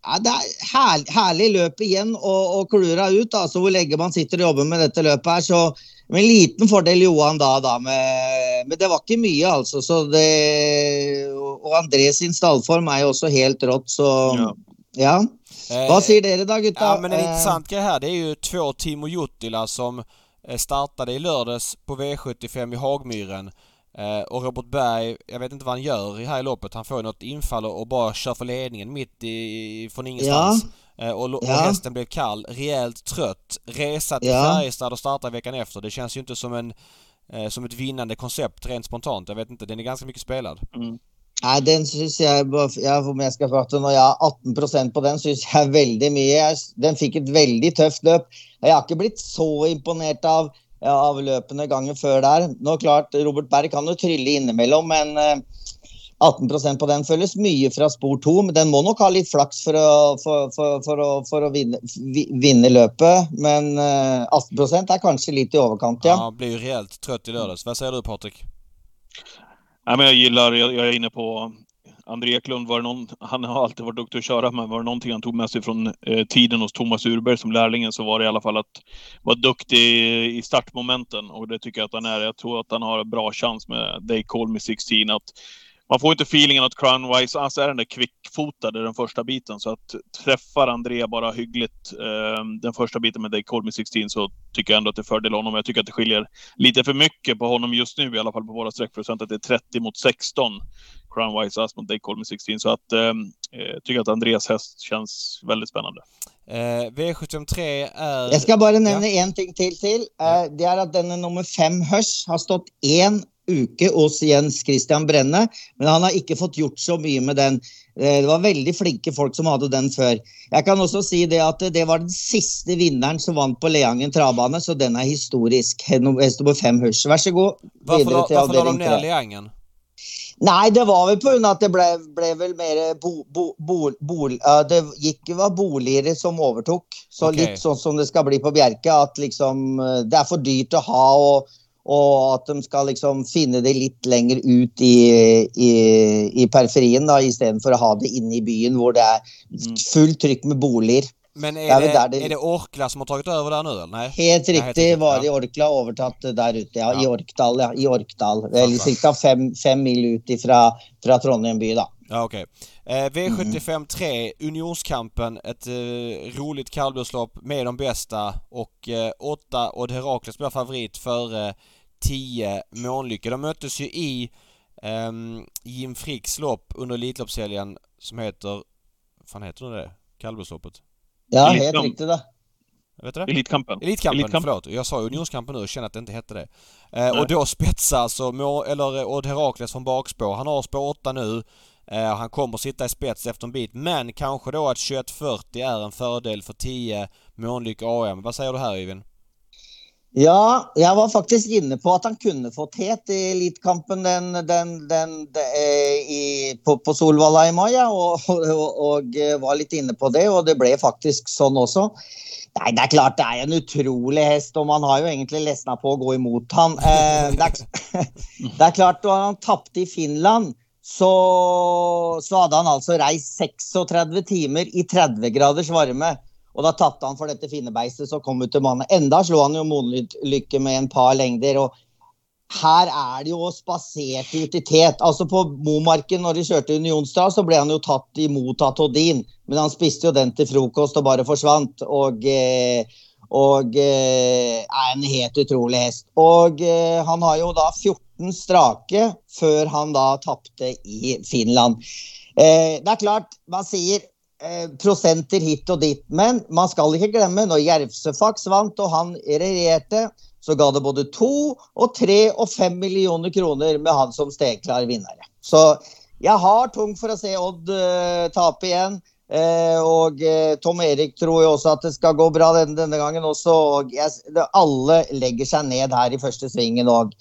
ja, Det er herlig, herlig løp igjen å, å klura ut. Altså hvor lenge man sitter og jobber med dette løpet her. Så med en liten fordel Johan da, da med, men det var ikke mye, altså. Så det, og André sin stallform er jo også helt rått, så Ja. ja. Eh, Vad säger dere da, gutta? Ja men en Eh, intressant grej här det är ju två Timo Juttila som eh, startade i lördags på V75 i Hagmyren. Eh, och Robert Berg, jag vet inte vad han gör i här i loppet. Han får något infall och och bara kör för ledningen mitt i, från ingenstans. Och, lo- och Ja. hästen blev kall, rejält trött. Resa till Ja. Färjestad och starta veckan efter. Det känns ju inte som en eh, som ett vinnande koncept rent spontant. Jag vet inte, den är ganska mycket spelad. Nei, den syns jeg bare- ja, Om jeg skal prate nå, ja, 18 på den syns jeg veldig mye. Jeg, den fikk et veldig tøft løp. Jeg har ikke blitt så imponert av, ja, av løpene gangen før der. Nå klart, Robert Berg kan jo trylle innimellom, men eh, 18 på den føles mye fra spor to. Men den må nok ha litt flaks for å, for, for, for å, for å vinne, vi- vinne løpet. Men eh, 18 er kanskje litt i overkant, ja. Han blir ju rejält trött i lördags. Vad säger du Patrik? Nej, men jag gillar, jag, jag är inne på André Eklund, var det någon, han har alltid varit duktig att köra, men var det någonting han tog med sig från eh, tiden hos Thomas Urberg som lärlingen så var det i alla fall att vara duktig i, i startmomenten och det tycker jag att han är. Jag tror att han har en bra chans med They Call Me 16 att man får inte feelingen att Crown Wise alltså är den där kvickfotade den första biten så att träffar André bara hyggligt eh, den första biten med They Call Me 16 så tycker jag ändå att det är fördel honom. Jag tycker att det skiljer lite för mycket på honom just nu i alla fall på våra streckprocent att det är 30 mot 16 Crown Wise Ass mot They Call Me 16 så att eh, jag tycker att Andreas häst känns väldigt spännande. Eh, V73 är... Jeg skal bare nevne én ting til. til. Eh, Det er at denne nummer fem Hush har stått én uke hos Jens Christian Brenne, men han har ikke fått gjort så mye med den. Eh, Det var veldig flinke folk som hadde den før. Jeg kan også si det at det var den siste vinneren som vant på Leangen travbane, så den er historisk. Hest nummer fem Hush. Vær så god. Videre la, til varför la de avdeling ner tre. Leangen? Nei, det var vel av at det ble, ble vel mer bo, bo, bol, bol, ja, Det gikk var boligere som overtok. Så Ok. litt sånn som det skal bli på Bjerke. At liksom eh, det er for dyrt å ha, og, och att de ska liksom finna det lite längre ut i, i, i periferin då, istället för att ha det inne i byn där det är fullt tryck med bolig. Men är, det, där det- är det Orkla som har tagit över där nu eller? Nej? Helt riktigt var det Orkla övertagit där ute, ja, Ja. i Orkdal. Ja, i Orkdal. Det Fattar. cirka fem, fem mil ut ifrån från Trondheim by då. Ja, okej. Eh, V75 3, Unionskampen, ett eh, roligt kallblodslopp med de bästa och eh, 8 och Herakles blir favorit före 10 Månlycke. De möttes ju i ehm, Jim Fricks lopp under Elitloppshelgen som heter... Vad fan heter det? Kallblodsloppet? Ja, helt riktigt det. Vet du det? Elitkampen. Elitkampen, Elitkamp. förlåt. Jag sa Unionskampen nu och kände att det inte hette det. Eh, och då spetsar alltså eller eh, Odd Herakles från bakspår. Han har spår 8 nu. Eh, han kommer sitta i spets efter en bit. Men kanske då att 2140 är en fördel för 10 Månlykke AM. Vad säger du här Ivin? Ja, jag var faktiskt inne på att han kunde fått het i Elitkampen den, den, den, eh, i, på, på Solvalla i maj ja, och, och, och eh, var lite inne på det och det blev faktiskt sån också. Nej, det är klart det är en otrolig häst och man har ju egentligen ledsnat på att gå emot han. Eh, det, är, det är klart, då han tappade i Finland så, så hade han alltså rest 36 timmar i 30 graders värme. Och då tappade han för detta finnebeistet så kom ut till mannen. Enda slog han ju Månlycke med en par längder och här är det ju spasert ut i tet. Alltså på Momarken när de körde Unionsdag så blev han ju tatt emot av Todin. Men han spiste ju den till frukost och bara försvann. Och, eh, och eh, är en helt otrolig häst. Och eh, han har ju då 14 strake för han då tappade i Finland. Eh, det är klart, man säger eh, prosenter hit och dit, men man ska inte glömma när Järvsöfax vann och han regerade så gav det både 2 och tre och fem miljoner kronor med han som stegklar vinnare. Så jag har tungt för att se Odd eh, tape igen. Eh, och eh, Tom Erik tror ju också att det ska gå bra den, denna gången också. Och yes, det, alla lägger sig ned här i första svingen och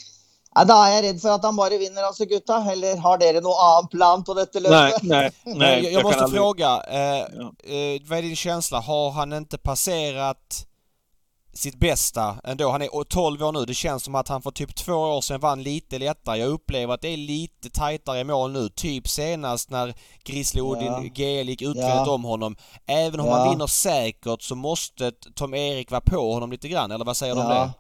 ja, då är jag rädd för att han bara vinner alltså gutta. Eller har ni någon annan plan på detta Nej, löpet? nej, nej. jag, jag måste aldrig- fråga. Eh, Ja. eh, vad är din känsla? Har han inte passerat sitt bästa ändå? Han är 12 år nu. Det känns som att han för typ två år sedan vann lite lättare. Jag upplever att det är lite tajtare i mål nu. Typ senast när Grizzly Odin Ja. GL gick utvändigt Ja. om honom. Även om Ja. han vinner säkert så måste Tom-Erik vara på honom lite grann. Eller vad säger du om det?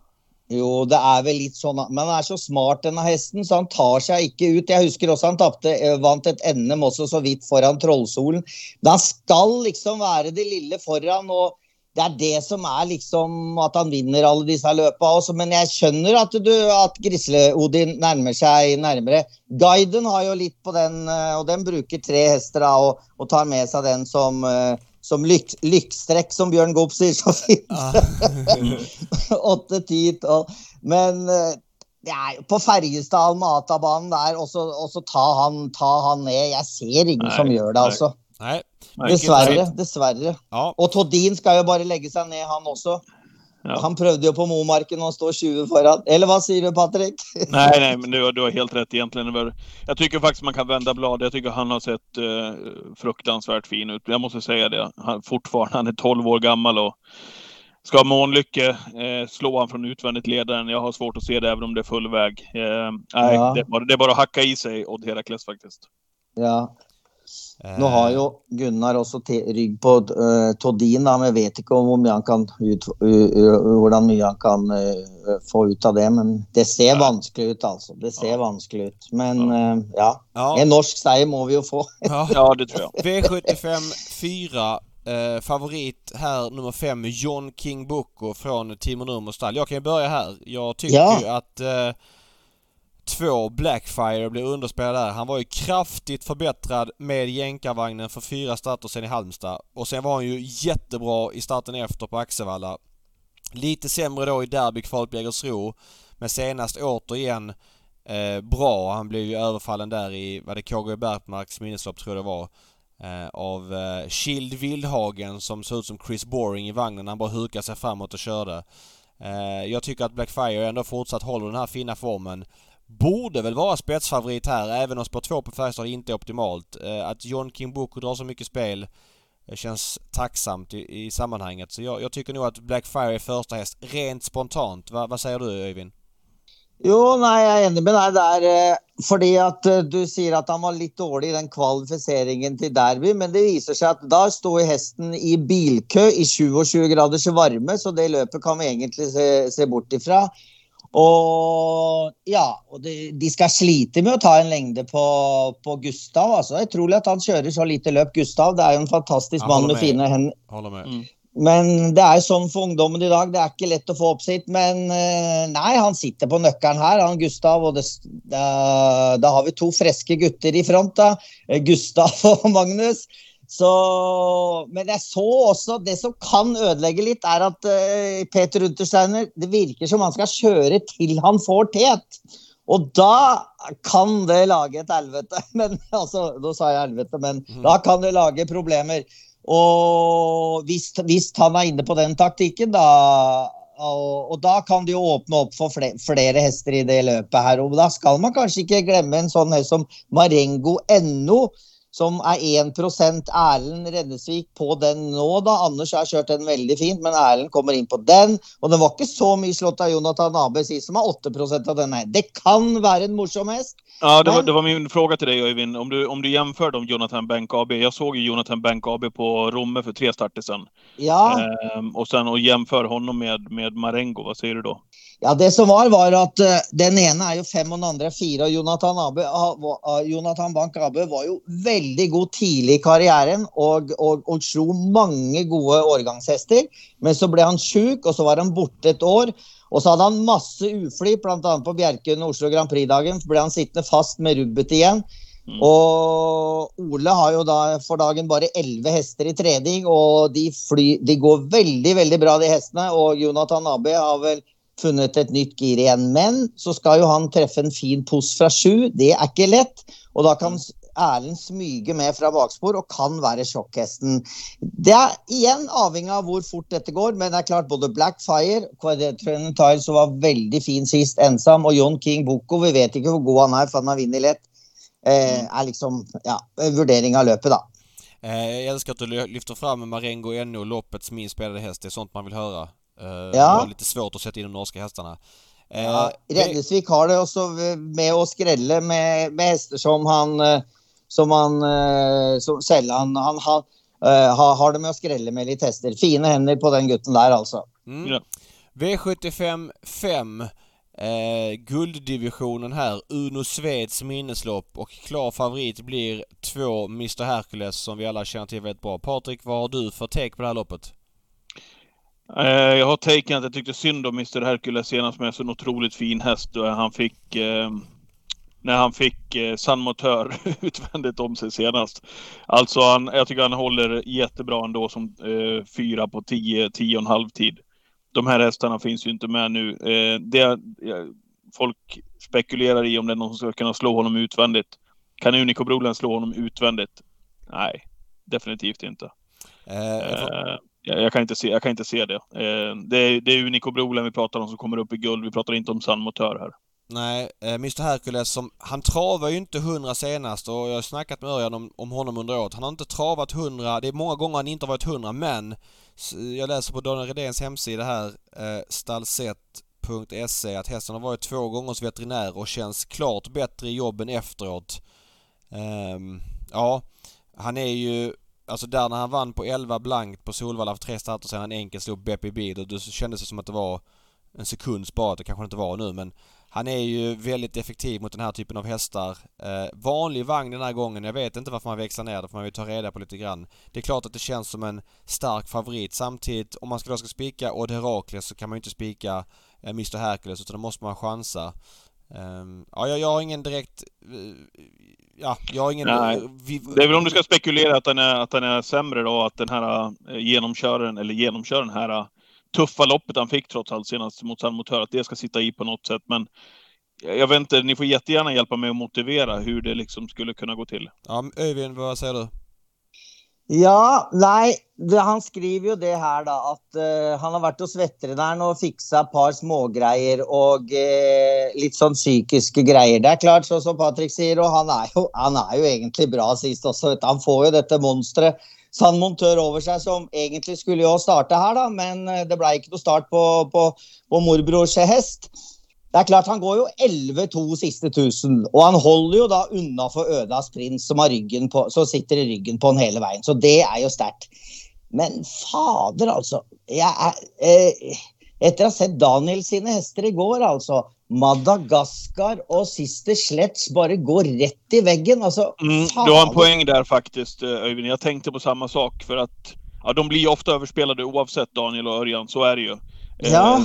Jo, det är väl lite sånn Men han är så smart denne hästen, så han tar sig inte ut. Jag husker också han tappade, eh, vant ett NM också så vitt foran Trollsolen. Men han skal liksom vara det lilla foran och det är det som är liksom att han vinner alla disse löpa også. Men jag skjønner att du, Grisle-Odin närmar sig närmare. Guiden har ju lite på den eh, og och den bruker tre hästar da, och, og tar med sig den som uh, som lyx, lyxsträck som Björn Goop säger så fint. 8-10 tolv. Men eh, ja, på Färjestad med Atabanen där och så, och så tar han, tar han ner. Jag ser ingen Nej, som gör det nej. alltså. Nej. Nej, Dessvärre, dessvärre. Ja. Och Todin ska ju bara lägga sig ner han också. Ja. Han prövade ju på Momarken och stå 20 föran. Eller vad säger du Patrik? Nej, nej, men du, har- du har helt rätt egentligen. Jag tycker faktiskt man kan vända blad. Jag tycker han har sett eh, fruktansvärt fin ut. Jag måste säga det. Han, fortfarande, han är 12 år gammal och ska Månlycke eh, slå han från utvändigt ledaren? Jag har svårt att se det även om det är full väg. Eh, nej, Ja. det, är bara, det är bara att hacka i sig Odd Herakles faktiskt. Ja. Eh, Nu har ju Gunnar också te- rygg på uh, Todin, da, men jag vet inte om hur mycket han kan, ut, uh, uh, hur mycket han kan eh, få ut av det. Men det ser vanskligt ut alltså. Det ser Ja. vanskligt ut. Men eh, ja, Ja. en norsk seger må vi ju få. ja. Ja, det tror jag. V75 4. Eh, favorit här nummer 5, John King Boko från Timo Nurmos stall. Jag kan ju börja här. Jag tycker Ja. ju att 2, Blackfire blir underspelad där. Han var ju kraftigt förbättrad med jänkarvagnen för fyra starter sen i Halmstad. Och sen var han ju jättebra i starten efter på Axevalla. Lite sämre då i derbykvalet på Jägersro. Men senast återigen eh, bra. Han blev ju överfallen där i, vad det KG Bergmarks minneslopp tror jag det var. Eh, av eh, Shield Wildhagen som såg ut som Chris Boring i vagnen. Han bara hukade sig framåt och körde. Eh, jag tycker att Blackfire ändå fortsatt håller den här fina formen. Borde väl vara spetsfavorit här även om spår 2 på Färjestad inte är optimalt. Eh, att John King Boko drar så mycket spel eh, känns tacksamt i, i sammanhanget. Så jag, jag tycker nog att Blackfire är första häst rent spontant. Va, vad säger du Öyvind? Jo, nej, jag är enig med dig där. Eh, för Fordi du säger att han var lite dålig i den kvalificeringen till Derby, men det visar sig att där står hästen i bilkö i 27 graders varme, så det løpet kan vi egentligen se, se bort ifrån. Og ja, og de, de skal slite med å ta en lengde på, på Gustav. Altså. Det er utrolig at han kjører så lite løp, Gustav. Det er jo en fantastisk mann holder med med. fine hender. Mm. Men det er jo sånn for ungdommen i dag. Det er ikke lett å få opp sitt. Men eh, nei, han sitter på nøkkelen her, han Gustav. Og det, da, da har vi to friske gutter i front, da. Eh, Gustav og Magnus. Så, men jeg så også Det som kan ødelegge litt, er at eh, Peter Untersteiner Det virker som han skal kjøre til han får tet. Og da kan det lage et helvete. Men altså, Nå sa jeg helvete, men da kan det lage problemer. Og hvis, hvis han er inne på den taktikken, da og, og da kan det jo åpne opp for flere, flere hester i det løpet her. Og da skal man kanskje ikke glemme en sånn hest som Marengo NO, som er 1 Erlend Rennesvik på den nå, da. Anders har kjørt den veldig fint, men Erlend kommer inn på den. Og den var ikke så mye slått av Jonathan Abe sist, som er 8% av den her. Det kan være en morsom hest. Ja, det var, Men- det var min fråga till dig Öyvind. Om du, om du jämför dem Jonathan Bank AB. Jag såg ju Jonathan Bank AB på Romme för tre starter sedan. Ja. Ehm, och sen och jämför honom med, med Marengo. Vad säger du då? Ja, det som var, var at eh, den ene er jo fem, og den andre er fire. Og Jonathan, var- ah, Jonathan Bank Abe var jo veldig god tidlig i karrieren og, og, og slo mange gode årgangshester. Men så ble han sjuk, og så var han borte et år. Og så hadde han masse uflyt, bl.a. på Bjerke under Oslo Grand Prix-dagen. ble han sittende fast med rubbet igjen. Mm. Og Ole har jo da for dagen bare elleve hester i trening, og de, fly, de går veldig, veldig bra, de hestene. Og Jonathan Abe har vel funnet et nytt gir igjen. Men så skal jo han treffe en fin post fra sju. Det er ikke lett. Og da kan Erlend smyge med fra bakspor og kan være sjokkhesten. Det er igjen avhengig av hvor fort dette går, men det er klart både Blackfire, Quadretrian Tile som var veldig fin sist, ensam, og John King Boko, vi vet ikke hvor god han er, for han har vunnet lett, eh, er liksom ja, vurdering av løpet, da. Eh, Jag älskar att du lyfter fram Marengo NO, loppets minst spelade häst. Det är sånt man vill höra. Eh, Det var lite svårt att sätta in de norska hästarna. Eh, Ja, det- Rennesvik har det også med å skrelle med, med hester som han eh, som han som selv han, han, han har, har det med å skrelle med litt hester. Fine hender på den gutten der, altså. Mm. Ja. V75 5. Eh, gulddivisionen här. Uno Sveds minneslopp och klar favorit blir två Mr Hercules som vi alla känner till väldigt bra. Patrik, vad har du för take på det här loppet? Eh, jag har taken att jag tyckte synd om Mr Hercules senast med en otroligt fin häst. Och han fick, eh, när han fick eh, San Motör utvändigt om sig senast. Alltså han, jag tycker han håller jättebra ändå som eh, fyra på tio, tio och en halv tid. De här hästarna finns ju inte med nu. Eh, det, eh, folk spekulerar i om det är någon som ska kunna slå honom utvändigt. Kan Unico Brolen slå honom utvändigt? Nej, definitivt inte. Eh, jag jag, kan inte se, jag kan inte se det. Eh, det, är, det är Unico Brolen vi pratar om som kommer upp i guld. Vi pratar inte om San Motör här. Nej, eh, Mr Hercules som, han travar ju inte 100 senast och jag har snackat med Örjan om, om honom under året. Han har inte travat 100, det är många gånger han inte har varit 100 men jag läser på Daniel Redéns hemsida här, eh, stallset.se att hästen har varit två gånger hos veterinär och känns klart bättre i jobben efteråt. Eh, ja, han är ju Alltså där när han vann på 11 blankt på Solvalla för tre starter sedan han enkelt slog Beppe Bil, då, då kändes det som att det var en sekund sparat, det kanske inte var nu men han är ju väldigt effektiv mot den här typen av hästar. Eh, vanlig vagn den här gången. Jag vet inte varför man växlar ner det, för man vill ta reda på lite grann. Det är klart att det känns som en stark favorit. Samtidigt, om man ska då ska spika Odd Herakles så kan man ju inte spika eh, Mr Hercules utan då måste man chansa. Ehm, ja, jag, jag har ingen direkt... eh, ja, jag har ingen... Nej. Det är väl om du ska spekulera att den är, att den är sämre då, att den här eh, genomköraren, eller genomkör den här eh, tuffa loppet han fick trots allt senast mot San Motör, att det ska sitta i på något sätt. Men jag jag vet inte, ni får jättegärna hjälpa mig att motivera hur det liksom skulle kunna gå till. Ja, Öyvind, vad säger du? Ja, nej, det, han skriver ju det här då att uh, eh, han har varit hos veterinären och fixat ett par smågrejer och uh, eh, lite sån psykiska grejer. Det är klart, så som Patrik säger och han är ju han är ju egentligen bra sist också. Han får ju detta monstret San montör över sig som egentligen skulle jag starta här då, men eh, det blev inte start på, på, på morbrors häst. Det er klart, Han går jo 11-2 siste 1000, og han holder jo da unna for Ødas prins, som, på, som sitter i ryggen på han hele veien. Så det er jo sterkt. Men fader, altså. Er, eh, etter å ha sett Daniel sine hester i går, altså. Madagaskar og Sister Sledge bare går rett i veggen. Altså, Mm, du har en poäng där faktiskt, eh, Öyvind. Jag tänkte på samma sak för att ja, de blir ofta överspelade oavsett Daniel och Örjan, så är det ju. Eh, Ja.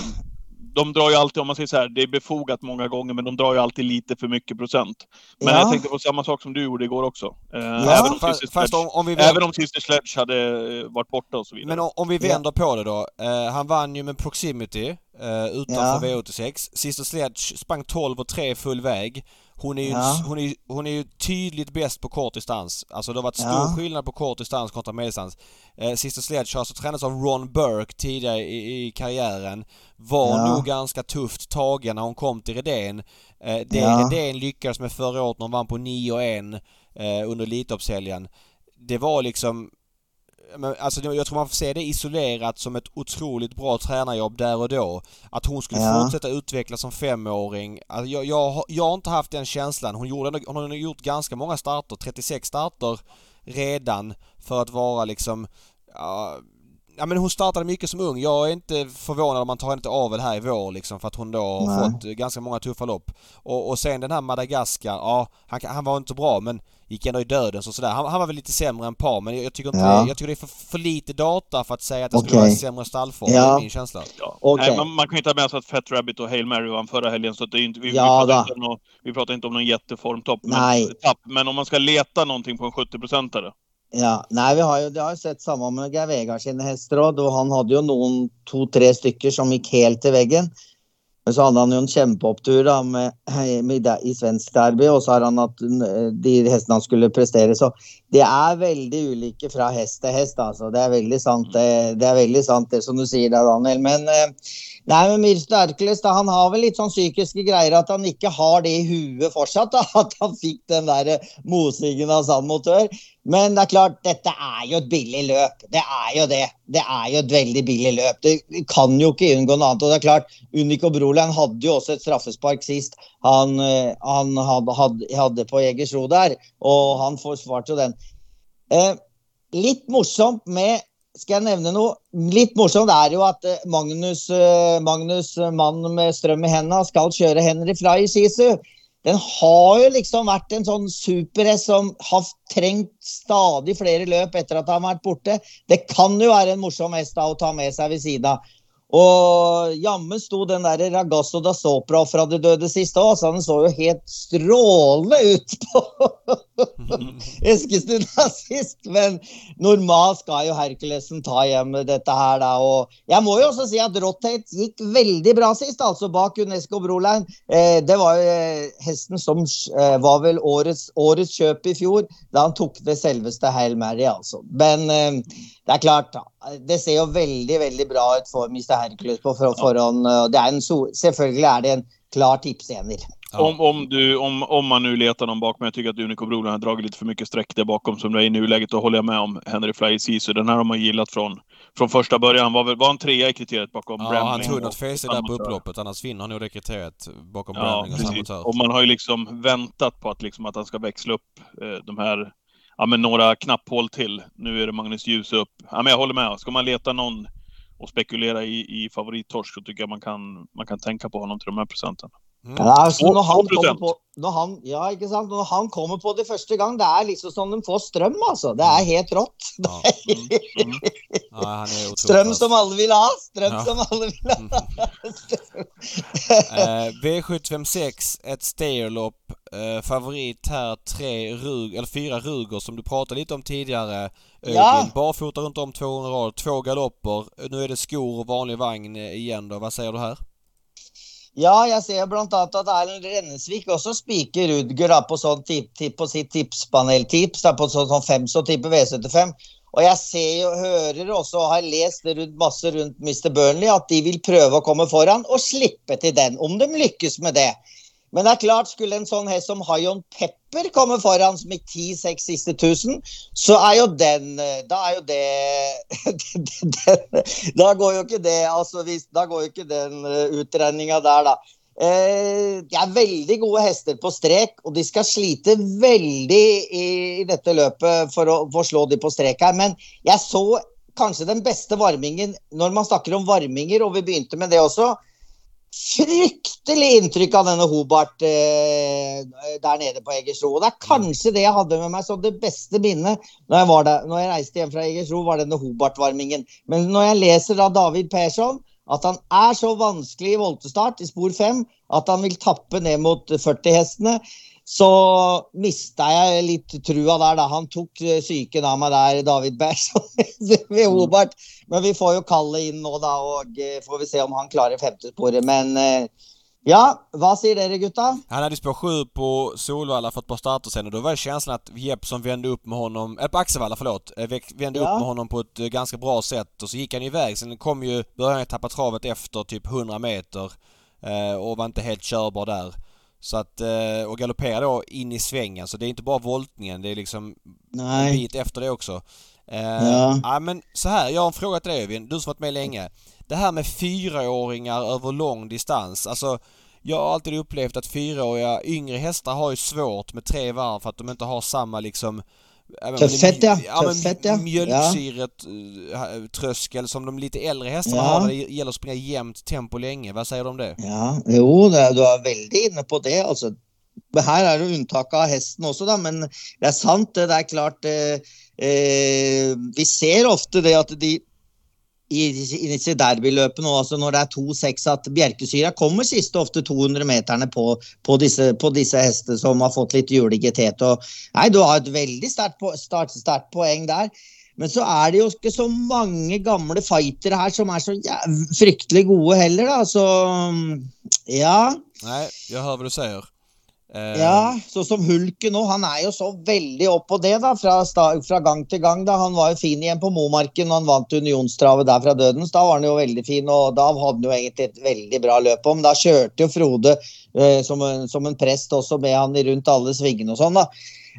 De drar ju alltid, om man säger så här, det är befogat många gånger, men de drar ju alltid lite för mycket procent. Men Ja. jag tänkte på samma sak som du gjorde igår också. Eh, Ja, även, om Fast, Sister fast Sledge, om, om vi även om Sister Sledge hade eh, varit borta och så vidare. men om, om vi vänder på det då. Eh, han vann ju med Proximity eh, utanför Ja. V86. Sister Sledge sprang 12 och 3 full väg. Hon är ju, Ja. hon är, hon är ju tydligt bäst på kort distans. Alltså det har varit stor Ja. skillnad på kort distans kontra medeldistans. Eh, Sister Sledge har alltså tränats av Ron Burke tidigare i, i karriären. Var Ja. nog ganska tufft tagen när hon kom till Redén. Eh, det Ja. Redén lyckades med förra året när hon vann på 9-1 eh, under Elitloppshelgen. Det var liksom men alltså jag tror man får se det isolerat som ett otroligt bra tränarjobb där och då. Att hon skulle Ja. fortsätta utvecklas som femåring. Alltså jag, jag, har- jag har inte haft den känslan. Hon, gjorde, hon har gjort ganska många starter, 36 starter redan för att vara liksom ja, Ja men hon startade mycket som ung. Jag är inte förvånad om man tar henne till avel här i vår liksom för att hon då har Nej. fått ganska många tuffa lopp. Och, och sen den här Madagaskar, ja han, han var inte bra men gick ändå i döden så sådär. Han, han var väl lite sämre än par men jag, jag tycker inte Ja. jag tycker det är för, för lite data för att säga att det skulle Okej. vara sämre stallform. Ja. Det är min känsla. Ja. Okej. Nej, man, man kan ju inte ha med sig att Fat Rabbit och Hail Mary vann förra helgen, så att det är inte, vi, Ja, vi, pratar inte om någon, vi pratar inte om någon jätteformtopp. Nej. Men, tapp, men om man ska leta någonting på en 70-procentare. Ja, nei, vi har jo, det har jo sett samme med Geir Vegard sine hester òg. Han hadde jo noen to-tre stykker som gikk helt til veggen. Men så hade han ju en kjempeopptur da, med, med, i svensk derby, och så har han hatt eh, de hestene han skulle prestere. Så det er veldig ulike fra hest til hest, altså. Det er veldig sant, det, det er veldig sant det som du sier der, Daniel. Men eh, Nei, men Mirsto Erkeles da, han har vel litt sånn psykiske greier at han ikke har det i huet fortsatt. da, At han fikk den der eh, mosingen av sandmotør. Men det er klart, dette er jo et billig løp. Det er jo det. Det er jo et veldig billig løp. Det kan jo ikke unngå noe annet. Og det er klart, Unico Broland hadde jo også et straffespark sist. Han, eh, han hadde, hadde, hadde på Jegersro der, og han forsvarte jo den. Eh, litt morsomt med skal jeg nevne noe? Litt morsomt er jo at eh, Magnus, eh, Magnus mannen mann med strøm i henda, skal kjøre Henry Fly i Sisu. Den har jo liksom vært en sånn superhest som har trengt stadig flere løp etter at han har vært borte. Det kan jo være en morsom hest da å ta med seg ved siden av. Og jammen sto den der Ragazzo da Sopra fra det døde siste òg, så den så jo helt strålende ut på Eskilstuna sist. Men normalt skal jo Herkulesen ta hjem dette her, da. Og jeg må jo også si at Rottate gikk veldig bra sist, altså bak Unesco Broline. Eh, det var jo eh, hesten som eh, var vel årets, årets kjøp i fjor, da han tok det selveste Hail Mary, altså. Men eh, det er klart. Det ser jo veldig, veldig bra ut for Mr. Hercules på förhand. forhånd. Det er en so selvfølgelig er det en klar tipsener. Ja. Om, om, du, om, om man nu letar någon bakom, jag tycker att Unico Broland har dragit lite för mycket streck där bakom som det är i nuläget, då håller jag med om Henry Fly Sisu. Den här har man gillat från, från första början. Var, väl, var en trea i kriteriet bakom Ja, Bramling han tog och- något fel där på upploppet annars vinner han nog det kriteriet bakom Ja, Browning och. Och man har ju liksom väntat på att, liksom att han ska växla upp eh, de här, ja men några knapphål till. Nu är det Magnus Ljus upp. Ja men jag håller med. Ska man leta någon och spekulera i, i favorittorsk så tycker jag man kan, man kan tänka på honom till de här procenten. Mm. Altså, når, han 2%. kommer på, når, han, ja, ikke sant? når han kommer på det første gang, det er liksom som de får strøm, altså. Det er helt rått. Det Ja. Mm, mm. Ja, är strøm som alle vil ha! Strøm Ja. som alle vil ha! Eh, V756, ett steerlopp. Eh, favorit här, tre rug, eller fyra Ruger som du pratade lite om tidigare. Ja. Ögin, barfota runt om 200 rad, två galopper. Nu är det skor och vanlig vagn eh, igen då. Vad säger du här? Ja, jeg ser blant annet at Erlend Rennesvik også spiker Rudger på, sånn tip, tip, på sitt tipspaneltips. På sånn, sånn fem, så tipper V75. Og jeg ser jo, hører også og har lest rundt, masse rundt Mr. Burnley at de vil prøve å komme foran og slippe til den, om de lykkes med det. Men det er klart, skulle en sånn hest som Hayon Pepper komme foran, som gikk 10-6 siste 1000, så er jo den eh, Da er jo det den, Da går jo ikke det altså hvis, Da går jo ikke den eh, utregninga der, da. Eh, de er veldig gode hester på strek, og de skal slite veldig i, i dette løpet for å, for å slå de på strek her. Men jeg så kanskje den beste varmingen når man snakker om varminger, og vi begynte med det også. Fryktelig inntrykk av denne Hobart eh, der nede på Egersro. Og det er kanskje det jeg hadde med meg som det beste minnet når jeg, var der, når jeg reiste hjem fra Egersro, var denne Hobart-varmingen. Men når jeg leser da David Persson, at han er så vanskelig i voltestart i spor 5 at han vil tappe ned mot 40-hestene, så mista jeg litt trua der, da. Han tok eh, psyken av meg der, David Persson, ved Hobart. Men vi får jo Kalle inn nå, da, og eh, får vi se om han klarer femtesporet. Men eh, ja, vad säger dere gutta? Han hade spår 7 på Solvalla för ett par starter sen och då var det känslan att Jeppsson vände upp med honom, eller på Axevalla förlåt, vände Ja. upp med honom på ett ganska bra sätt och så gick han iväg. Sen kom ju, började han tappa travet efter typ 100 meter och var inte helt körbar där. Så att, eh, och galopperade då in i svängen så det är inte bara voltningen, det är liksom en Nej. bit efter det också. Eh, Ja. ja. men så här, jag har en fråga till dig Öyvind, du som varit med länge. Det här med fyraåringar över lång distans, alltså jag har alltid upplevt att fyraåriga yngre hästar har ju svårt med tre varv för att de inte har samma liksom Tuffhet, ja. men Tuffhet, ja. Mjölksyret eh, tröskel som de lite äldre hästarna Ja. har det gäller att springa jämnt tempo länge. Vad säger du om det? Ja, jo, du er veldig inne på det. altså. Men Her er det unntak av hesten også, da, men det er sant. Det, det er klart eh, eh, Vi ser ofte det at de i, i disse derbyløpene, altså når det er 2-6, at Bjerkesyra kommer siste ofte 200 meterne på, på, disse, på disse hestene som har fått litt julegetet. Nei, du har et veldig sterkt poeng der. Men så er det jo ikke så mange gamle fightere her som er så ja, fryktelig gode heller, da. Så ja. Nej, jag hör vad du säger. Eh, ja, så som Hulken nå, han er jo så veldig opp på det, da, fra, sta- fra gang til gang. da. Han var jo fin igjen på Momarken når han vant unionstravet der fra Dødens. Da var han jo veldig fin, og da hadde han jo egentlig et veldig bra løp om. Da kjørte jo Frode eh, som, en, som en prest også med han rundt alle svingene og sånn, da.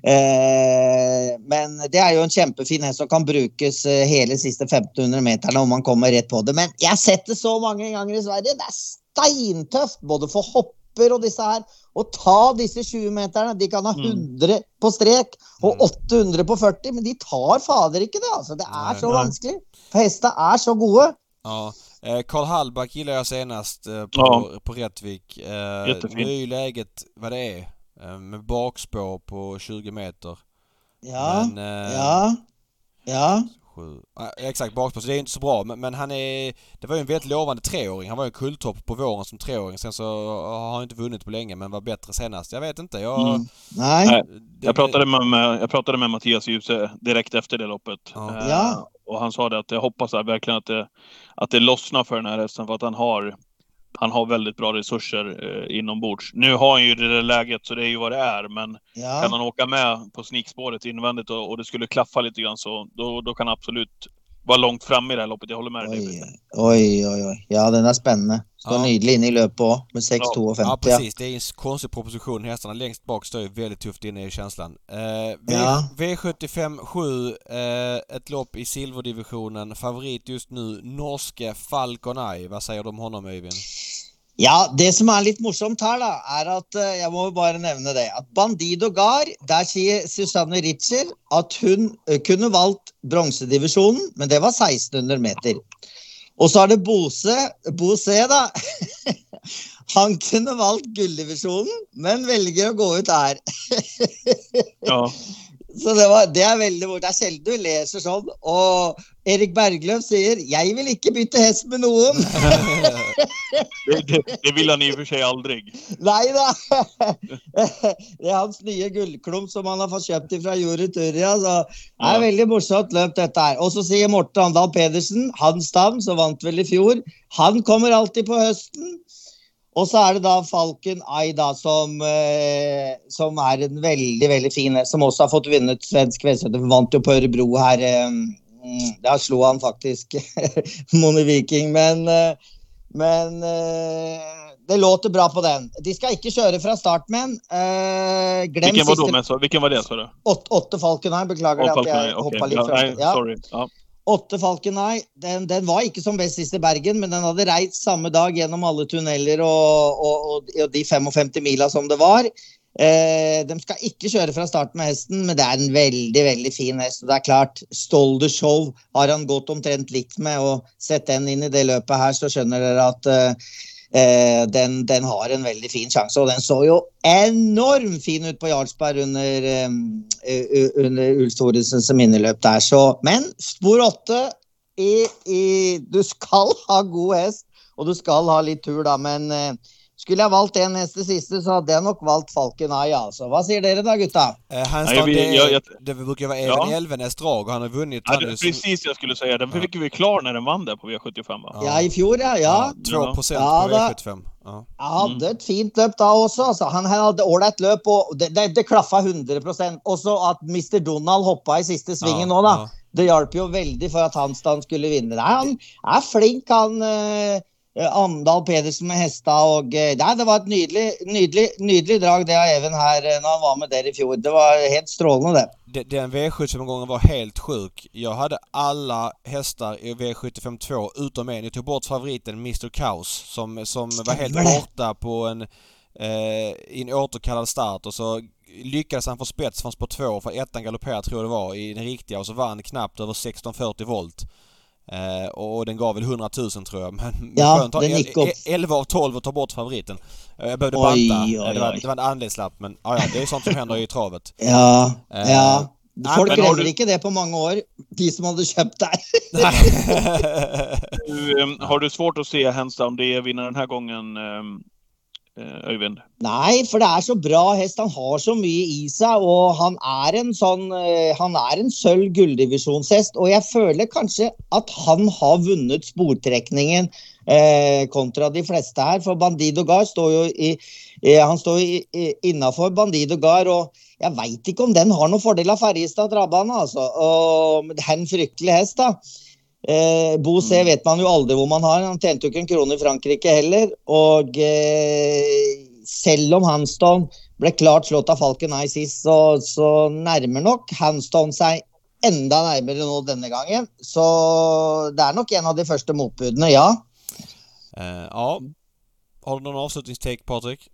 Eh, men det er jo en kjempefin hest som kan brukes eh, hele siste 1500 meterne om man kommer rett på det. Men jeg har sett det så mange ganger i Sverige. Det er steintøft både for hopper og disse her å ta disse 20-meterne. De kan ha Mm. 100 på strek og 800 på 40, men de tar fader ikke det. altså. Det Nei, så vanskelig. For hestene er så gode. Ja. Eh, Karl Hallback gillar jag senast eh, på, Ja. på Rättvik. Eh. Nu är ju läget vad det är. Med bakspår på 20 meter. Ja, Men, ja, ja. Sju. Ja, exakt, bakspår. Så det är inte så bra. Men, men han är... Det var ju en väldigt lovande treåring. Han var ju en kulltopp på våren som treåring. Sen så har han inte vunnit på länge men var bättre senast. Jag vet inte. Jag... Mm. Nej. det- Jag pratade med, med, jag pratade med Mattias Djuse direkt efter det loppet. Ja. Eh. Och han sa det att jag hoppas verkligen att det, att det lossnar för den här hästen för att han har, han har väldigt bra resurser eh, inombords. Nu har han ju det där läget så det är ju vad det är, men kan Ja. han åka med på snikspåret invändigt och, och det skulle klaffa lite grann så då, då kan han absolut vara långt framme i det här loppet. Jag håller med dig. Oi, oi. oi. Ja, den er spennende. Står Ja. nydelig inne i løpet òg, med 6,52. Ja Ja, precis, det är en konstig proposition. Hästarna längst bak står ju väldigt tufft inne i känslan. Eh, v, Ja. V75 7, eh, ett lopp i silverdivisionen. Favorit just nu, norske Falcon Eye. Vad säger du om honom Öyvind? Ja, det som er litt morsomt her, da, er at eh, Jeg må bare nevne det. At Bandido Gar, der sier Susanne Ritcher at hun eh, kunne valgt bronsedivisjonen, men det var 1600 meter. Og så er det Bose, Bose da. Han kunne valgt gulldivisjonen, men velger å gå ut her. Ja. Så det, var, det er veldig. Det er sjelden du leser sånn. Og Erik Bergløf sier 'Jeg vil ikke bytte hest med noen'. Det, det, det vill han i och för sig aldrig. Nei da! Det er hans nye gullklump som han har fått kjøpt fra Juri Turria. Så det er veldig morsomt løp, dette her. Og så sier Morten Andal Pedersen, hans dam, som vant vel i fjor, han kommer alltid på høsten. Og så er det da Falken Ai, da, som, eh, som er en veldig, veldig fin hest, som også har fått vunnet svensk V75. Vant jo på Ørebro her. Eh, mm, da slo han faktisk Moni Viking, men eh, men eh, det låter bra på den. De skal ikke kjøre fra start med den. Eh, glem Vilken var, siste med, så, vilken var det sa du? åtte, Falken her. Beklager Ja, det at jeg okej. hoppa litt fra. Ja. sorry. Ja. Åtte Falken, Eye. Den, den, var ikke som best sist i Bergen, men den hadde reist samme dag gjennom alle tunneler og, og, og, og de 55 mila som det var. Eh, de skal ikke kjøre fra starten med hesten, men det er en veldig veldig fin hest. og det er klart, Stolder Show har han gått omtrent likt med. og Sett den inn i det løpet her, så skjønner dere at eh, Eh, den, den, har en väldigt fin chans och den såg ju enormt fin ut på Jarlsberg under, uh, under Ulf Thoresens minneløp där. Så, men spor åtte Du ska ha god häst och du ska ha lite tur, da, men eh, skulle jeg valgt en hest det siste, så hadde jeg nok valgt Falken Eye. Alltså. Vad säger dere da, gutta? Eh, Hansson, det, jag, jag, det brukar vara även ja. Elvenäs drag och han har vunnit. Ja, det, precis jag skulle säga. Den fick vi klar när den vann där på V75 va? Ja, i fjol ja. ja. 2 procent på V75. Ja. Jag hade ett fint löp då också. Alltså. Han hade ålreit löp och det, det, det klaffade 100 procent. Och så att Mr Donald hoppade i sista svingen ja, då. Det hjalp ju väldigt för att Hansson skulle vinna. Han är flink han. Eh, Amdal Pedersen med hesta og eh, Nei, det var et nydelig, nydelig, nydelig drag det av Even her eh, när han var med där i fjol. Det var helt strålande det. Den V75-gången var helt sjuk. Jag hade alla hästar i V75 2 utom en. Jag tog bort favoriten Mr Kaos som, som var helt borta på en, eh, en återkallad start och så lyckades han få spets från spår 2 för ettan galopperade tror jag det var i den riktiga och så vann knappt över 1640 volt. Eh, och den gav väl 100 000 tror jag. Men ja, skönt, den gick upp. 11 av 12 och ta bort favoriten. Eh, jag behövde oj, banta. Oj, oj. Det, var, det var en anledslapp men ja, ja, det är sånt som händer i travet. Ja, eh, ja. Folk glömmer du... inte det på många år, de som hade köpt där. du, um, har du svårt att se Handsdown det vinna den här gången, um, Eh, Øyvind? Nei, for det er så bra hest. Han har så mye i seg. Og han er en sånn eh, Han er en sølv gulldivisjonshest. Og jeg føler kanskje at han har vunnet sportrekningen eh, kontra de fleste her. For Bandido Gar står jo i eh, Han står innafor Bandido Gar. og jeg veit ikke om den har noen fordel av Ferjestad travbane, altså. Og, en fryktelig hest, da. Eh, Bo C mm. vet man jo aldri hvor man har. Han tjente jo ikke en krone i Frankrike heller. Og eh, selv om Hanston ble klart slått av Falken Eye sist, så, så, nærmer nok Hanston seg enda nærmere nå denne gangen. Så det er nok en av de første motbudene, ja. Eh, ja. Har du någon avslutningstake, Patrik?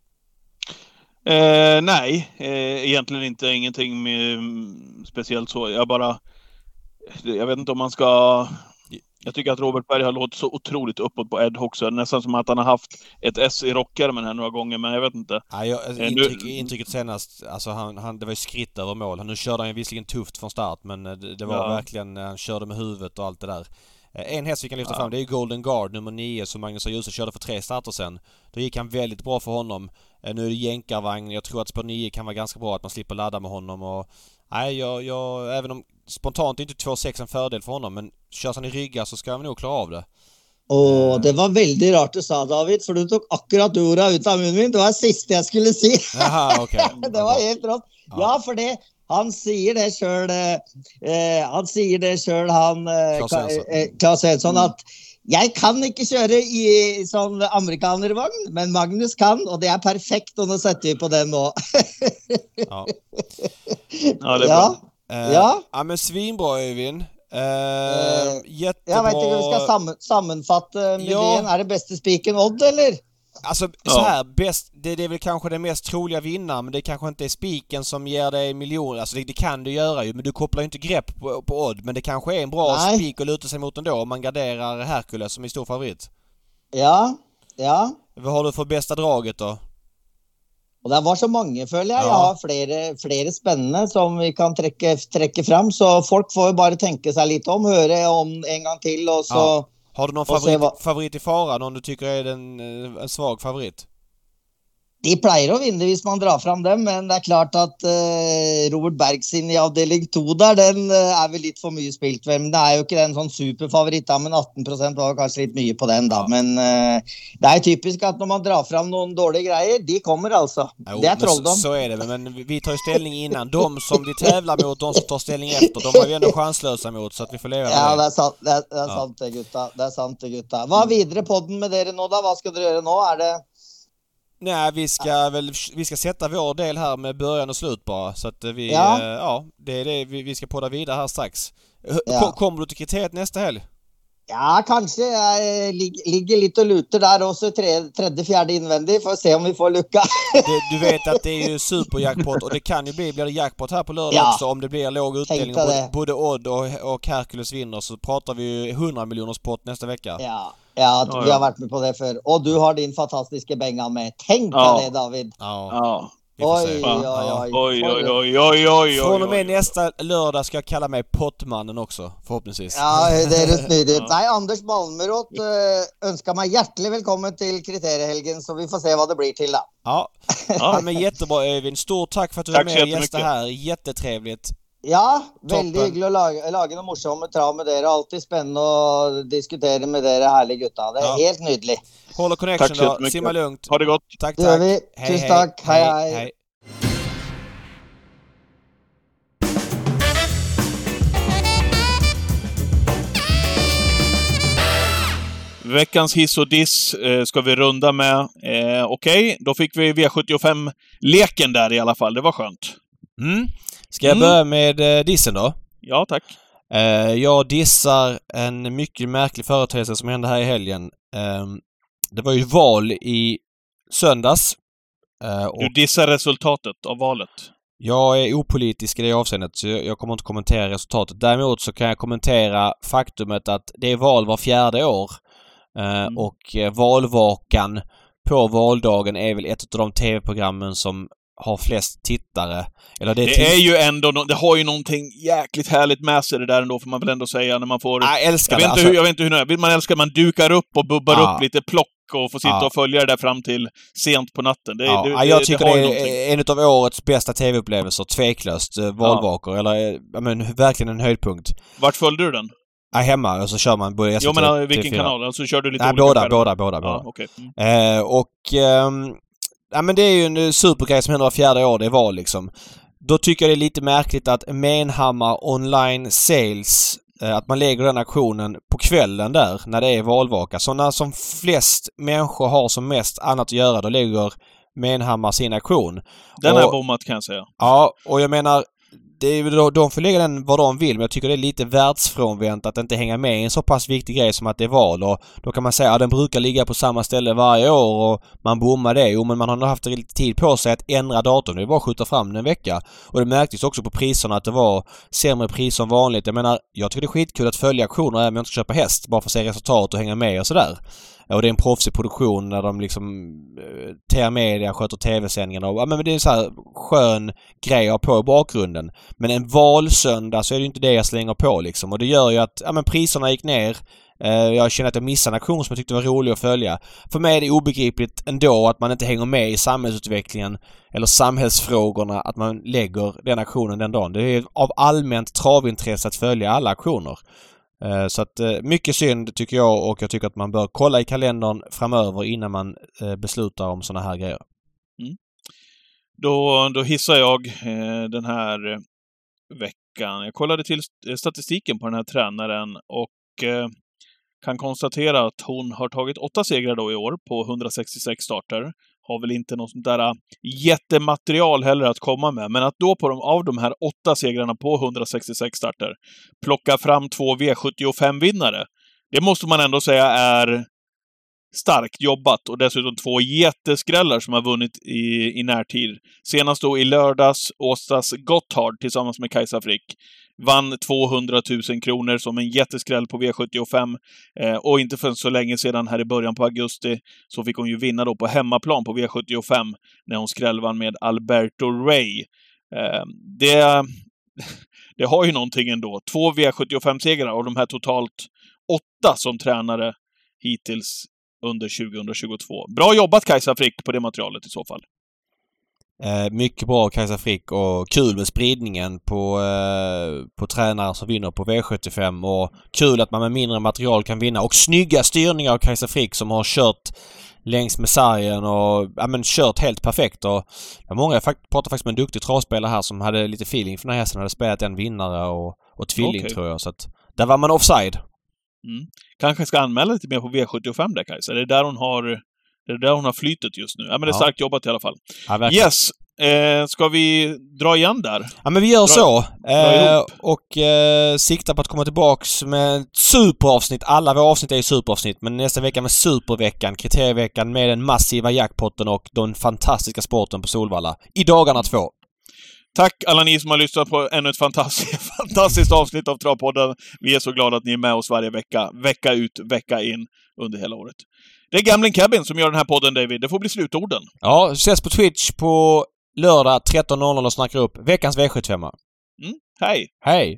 Eh, nej, eh, egentligen inte. Ingenting med, mm, speciellt så. Jag bara... Jag vet inte om man ska jag tycker att Robert Berg har låtit så otroligt uppåt på Ed också. Nästan som att han har haft ett S i rockärmen här några gånger, men jag vet inte. Ja, jag, alltså, intryck, intrycket senast, alltså han, han, det var ju skritt över mål. Nu körde han ju visserligen tufft från start, men eh, det, det var ja. verkligen, han körde med huvudet och allt det där. Eh, en häst vi kan lyfta ja. fram det är Golden Guard nummer 9 som Magnus Djuse körde för tre starter sen. Då gick han väldigt bra för honom. Nu är det jänkarvagn. Jag tror att spår 9 kan vara ganska bra att man slipper ladda med honom och... Nej, jag, jag även om spontant är inte 2,6 en fördel för honom men körs han i ryggar så ska han nog klara av det. Åh, det var väldigt rart du sa David, för du tog akkurat orden ut av munnen min. Det var det sista jag skulle säga. Jaha, okay. det var helt rått. Ja. ja, för det, han säger det själv, eh, han säger det själv, han, eh, Claes Svensson, eh, att jag kan inte köra i sån amerikanervagn, men Magnus kan och det är perfekt och nu sätter vi på den nu. ja. ja, det är bra. Uh, ja. ja men svinbra Öyvind. Uh, uh, jättebra. Jag vet inte hur vi ska sam sammanfatta med ja. Är det bästa spiken Odd eller? Alltså så här, bäst, det, det, är väl kanske den mest troliga vinnaren men det kanske inte är spiken som ger dig miljoner. Alltså det, det, kan du göra ju men du kopplar ju inte grepp på, på Odd. Men det kanske är en bra Nej. spik att luta sig mot ändå om man garderar Hercules som är stor favorit. Ja, ja. Vad har du för bästa draget då? Och det var så många føler jeg. Ja. Jeg har flera flere spennende som vi kan trekke, trekke fram. Så folk får ju bara tänka sig lite om, höra om en gång till och så ja. Har du någon favorit, favorit i fara? Någon du tycker är en, en svag favorit? De pleier å vinne hvis man drar fram dem, men det er klart at uh, Robert Berg sin i avdeling to der, den uh, er vel litt for mye spilt. Men det er jo ikke den sånn superfavoritt, da, men 18 var kanskje litt mye på den, da. Men uh, det er typisk at når man drar fram noen dårlige greier, de kommer alltså. Jo, det är trolldom. Så, så är det, men vi tar ju ställning innan. De som vi tävlar mot, de som tar ställning efter, de har vi ändå chanslösa mot, så att vi får leva med ja, det. det är sant, det, är, det är sant det, gutta. Det är sant det, gutta. Vad vidare podden med dere nu då? Vad ska ni göra nu? Är det Nej, vi ska väl vi ska sätta vår del här med början och slut bara. Så att vi, ja, eh, ja det är det vi, vi ska podda vidare här strax. Ja. ko- Kommer du till kriteriet nästa helg? Ja, kanske. Jag lig, ligger lite och lutar där också. Tre, tredje, fjärde invändig. Får se om vi får lucka. Det, du vet att det är ju superjackpot och det kan ju bli, blir det jackpot här på lördag Ja. också om det blir låg utdelning både, både Odd och, och Hercules vinner så pratar vi ju 100 miljoners pott nästa vecka. Ja, ja, Ja, vi har varit med på det förr. Och du har din fantastiska Benga med. Tänk Ja. dig det David. Ja, Ja. Oj, oj, oj. Oj, oj, oj, oj, oj, Från och med nästa lördag ska jag kalla mig Pottmannen också, förhoppningsvis. Ja, det är smidigt. Ja. Nej, Anders Malmrot eh, önskar mig hjärtligt välkommen till kriteriehelgen så vi får se vad det blir till då. Ja. Ja. men jättebra Öyvind. Stort tack för att du Tack var med och gästade här. Jättetrevligt. Ja, väldigt Toppen. hyggligt att laga, laga något morsomt trav med er. Alltid spännande att diskutera med er härliga gutta. Det är Ja. helt nydligt. Håller Tack connection så då. Simma lugnt. Ha det gott. Tack, Det gör tack. vi. Tusen tack. Hej, hej. Veckans hiss och diss eh, ska vi runda med. Eh, Okej, då fick vi V75-leken där i alla fall. Det var skönt. Mm. Ska jag Mm. börja med eh, dissen då? Ja, tack. Eh, jag dissar en mycket märklig företeelse som hände här i helgen. Eh, det var ju val i söndags. Eh, Du dissar resultatet av valet. jag är opolitisk i det avseendet så jag kommer inte kommentera resultatet. Däremot så kan jag kommentera faktumet att det är val var fjärde år. Mm. Och valvakan på valdagen är väl ett av de tv-programmen som har flest tittare. Eller det är, Det är ju ändå, no- det har ju någonting jäkligt härligt med sig det där ändå, får man väl ändå säga, när man får... Jag älskar Jag vet, det. inte Alltså, hur, jag vet inte hur det är. Man älskar man dukar upp och bubbar Ja. upp lite plock och får sitta Ja. och följa det där fram till sent på natten. Det, ja, det, ja, jag tycker det, är en av årets bästa tv-upplevelser, tveklöst. eh, Valvakor, eller eh, ja, men verkligen en höjdpunkt. Vart följde du den? Ja, hemma och så kör man både SVT Jo men äh, vilken TV4. kanal? Alltså kör du lite Nej, olika båda, båda, båda, båda. Ja, okej. Mm. Eh, och... ehm, ja men det är ju en eh, supergrej som händer var fjärde år, det val liksom. Då tycker jag det är lite märkligt att Menhammar online sales, eh, att man lägger den aktionen på kvällen där, när det är valvaka. Så när som flest människor har som mest annat att göra, då lägger Menhammar sin aktion. Den har jag bommat kan jag säga. Ja, och jag menar, det är, de får lägga den vad de vill, men jag tycker det är lite världsfrånvänt att inte hänga med i en så pass viktig grej som att det är val. Och då kan man säga att den brukar ligga på samma ställe varje år och man bommar det. Jo, men man har nog haft lite tid på sig att ändra datum. Det var att skjuta fram den en vecka. Och det märktes också på priserna att det var sämre pris som vanligt. Jag menar, jag tycker det är skitkul att följa auktioner även om jag inte ska köpa häst, bara för att se resultat och hänga med och sådär. Och det är en proffsig produktion när de liksom eh, TR Media sköter tv-sändningarna och ja, men det är en så här skön grej att ha på i bakgrunden. Men en valsöndag så är det ju inte det jag slänger på liksom och det gör ju att ja, men priserna gick ner. Eh, jag känner att jag missade en aktion som jag tyckte var rolig att följa. För mig är det obegripligt ändå att man inte hänger med i samhällsutvecklingen eller samhällsfrågorna att man lägger den aktionen den dagen. Det är av allmänt travintresse att följa alla aktioner. Eh, så att eh, mycket synd tycker jag och jag tycker att man bör kolla i kalendern framöver innan man eh, beslutar om sådana här grejer. Mm. Då, då hissar jag den här veckan. Jag kollade till statistiken på den här tränaren och kan konstatera att hon har tagit åtta segrar då i år på 166 starter. Har väl inte något sånt där äh, jättematerial heller att komma med, men att då på de, av de här åtta segrarna på 166 starter plocka fram två V75-vinnare. Det måste man ändå säga är starkt jobbat och dessutom två jätteskrällar som har vunnit i, i närtid. Senast då i lördags, Åstas Gotthard tillsammans med Kajsa Frick vann 200 000 kronor som en jätteskräll på V75. Eh, och inte för så länge sedan, här i början på augusti, så fick hon ju vinna då på hemmaplan på V75 när hon skrällvann med Alberto Rey. Eh, det, det har ju någonting ändå. Två V75-segrar av de här totalt åtta som tränare hittills under 2022. Bra jobbat Kajsa Frick på det materialet i så fall. Eh, mycket bra Kajsa Frick och kul med spridningen på, eh, på tränare som vinner på V75 och kul att man med mindre material kan vinna och snygga styrningar av Kajsa Frick som har kört längs med sargen och ja, men kört helt perfekt och var många, jag pratade faktiskt med en duktig travspelare här som hade lite feeling för den här hästen, hade spelat en vinnare och, och tvilling Okej. tror jag så att där var man offside. Mm. Kanske ska anmäla lite mer på V75 där Kajsa. Det är där hon har, det är där hon har flytet just nu. Ja, men det är Ja. starkt jobbat i alla fall. Ja. Yes! Eh, ska vi dra igen där? Ja men vi gör Dra- så. dra Eh, och eh, siktar på att komma tillbaks med ett superavsnitt. Alla våra avsnitt är ju superavsnitt men nästa vecka med superveckan, kriterieveckan med den massiva jackpotten och den fantastiska sporten på Solvalla. I dagarna två. Tack alla ni som har lyssnat på ännu ett fantastiskt, fantastiskt avsnitt av Travpodden. Vi är så glada att ni är med oss varje vecka. Vecka ut, vecka in under hela året. Det är Gambling Cabin som gör den här podden, David. Det får bli slutorden. Ja, ses på Twitch på lördag 13.00 och snackar upp veckans V75. Mm. Hej! Hej!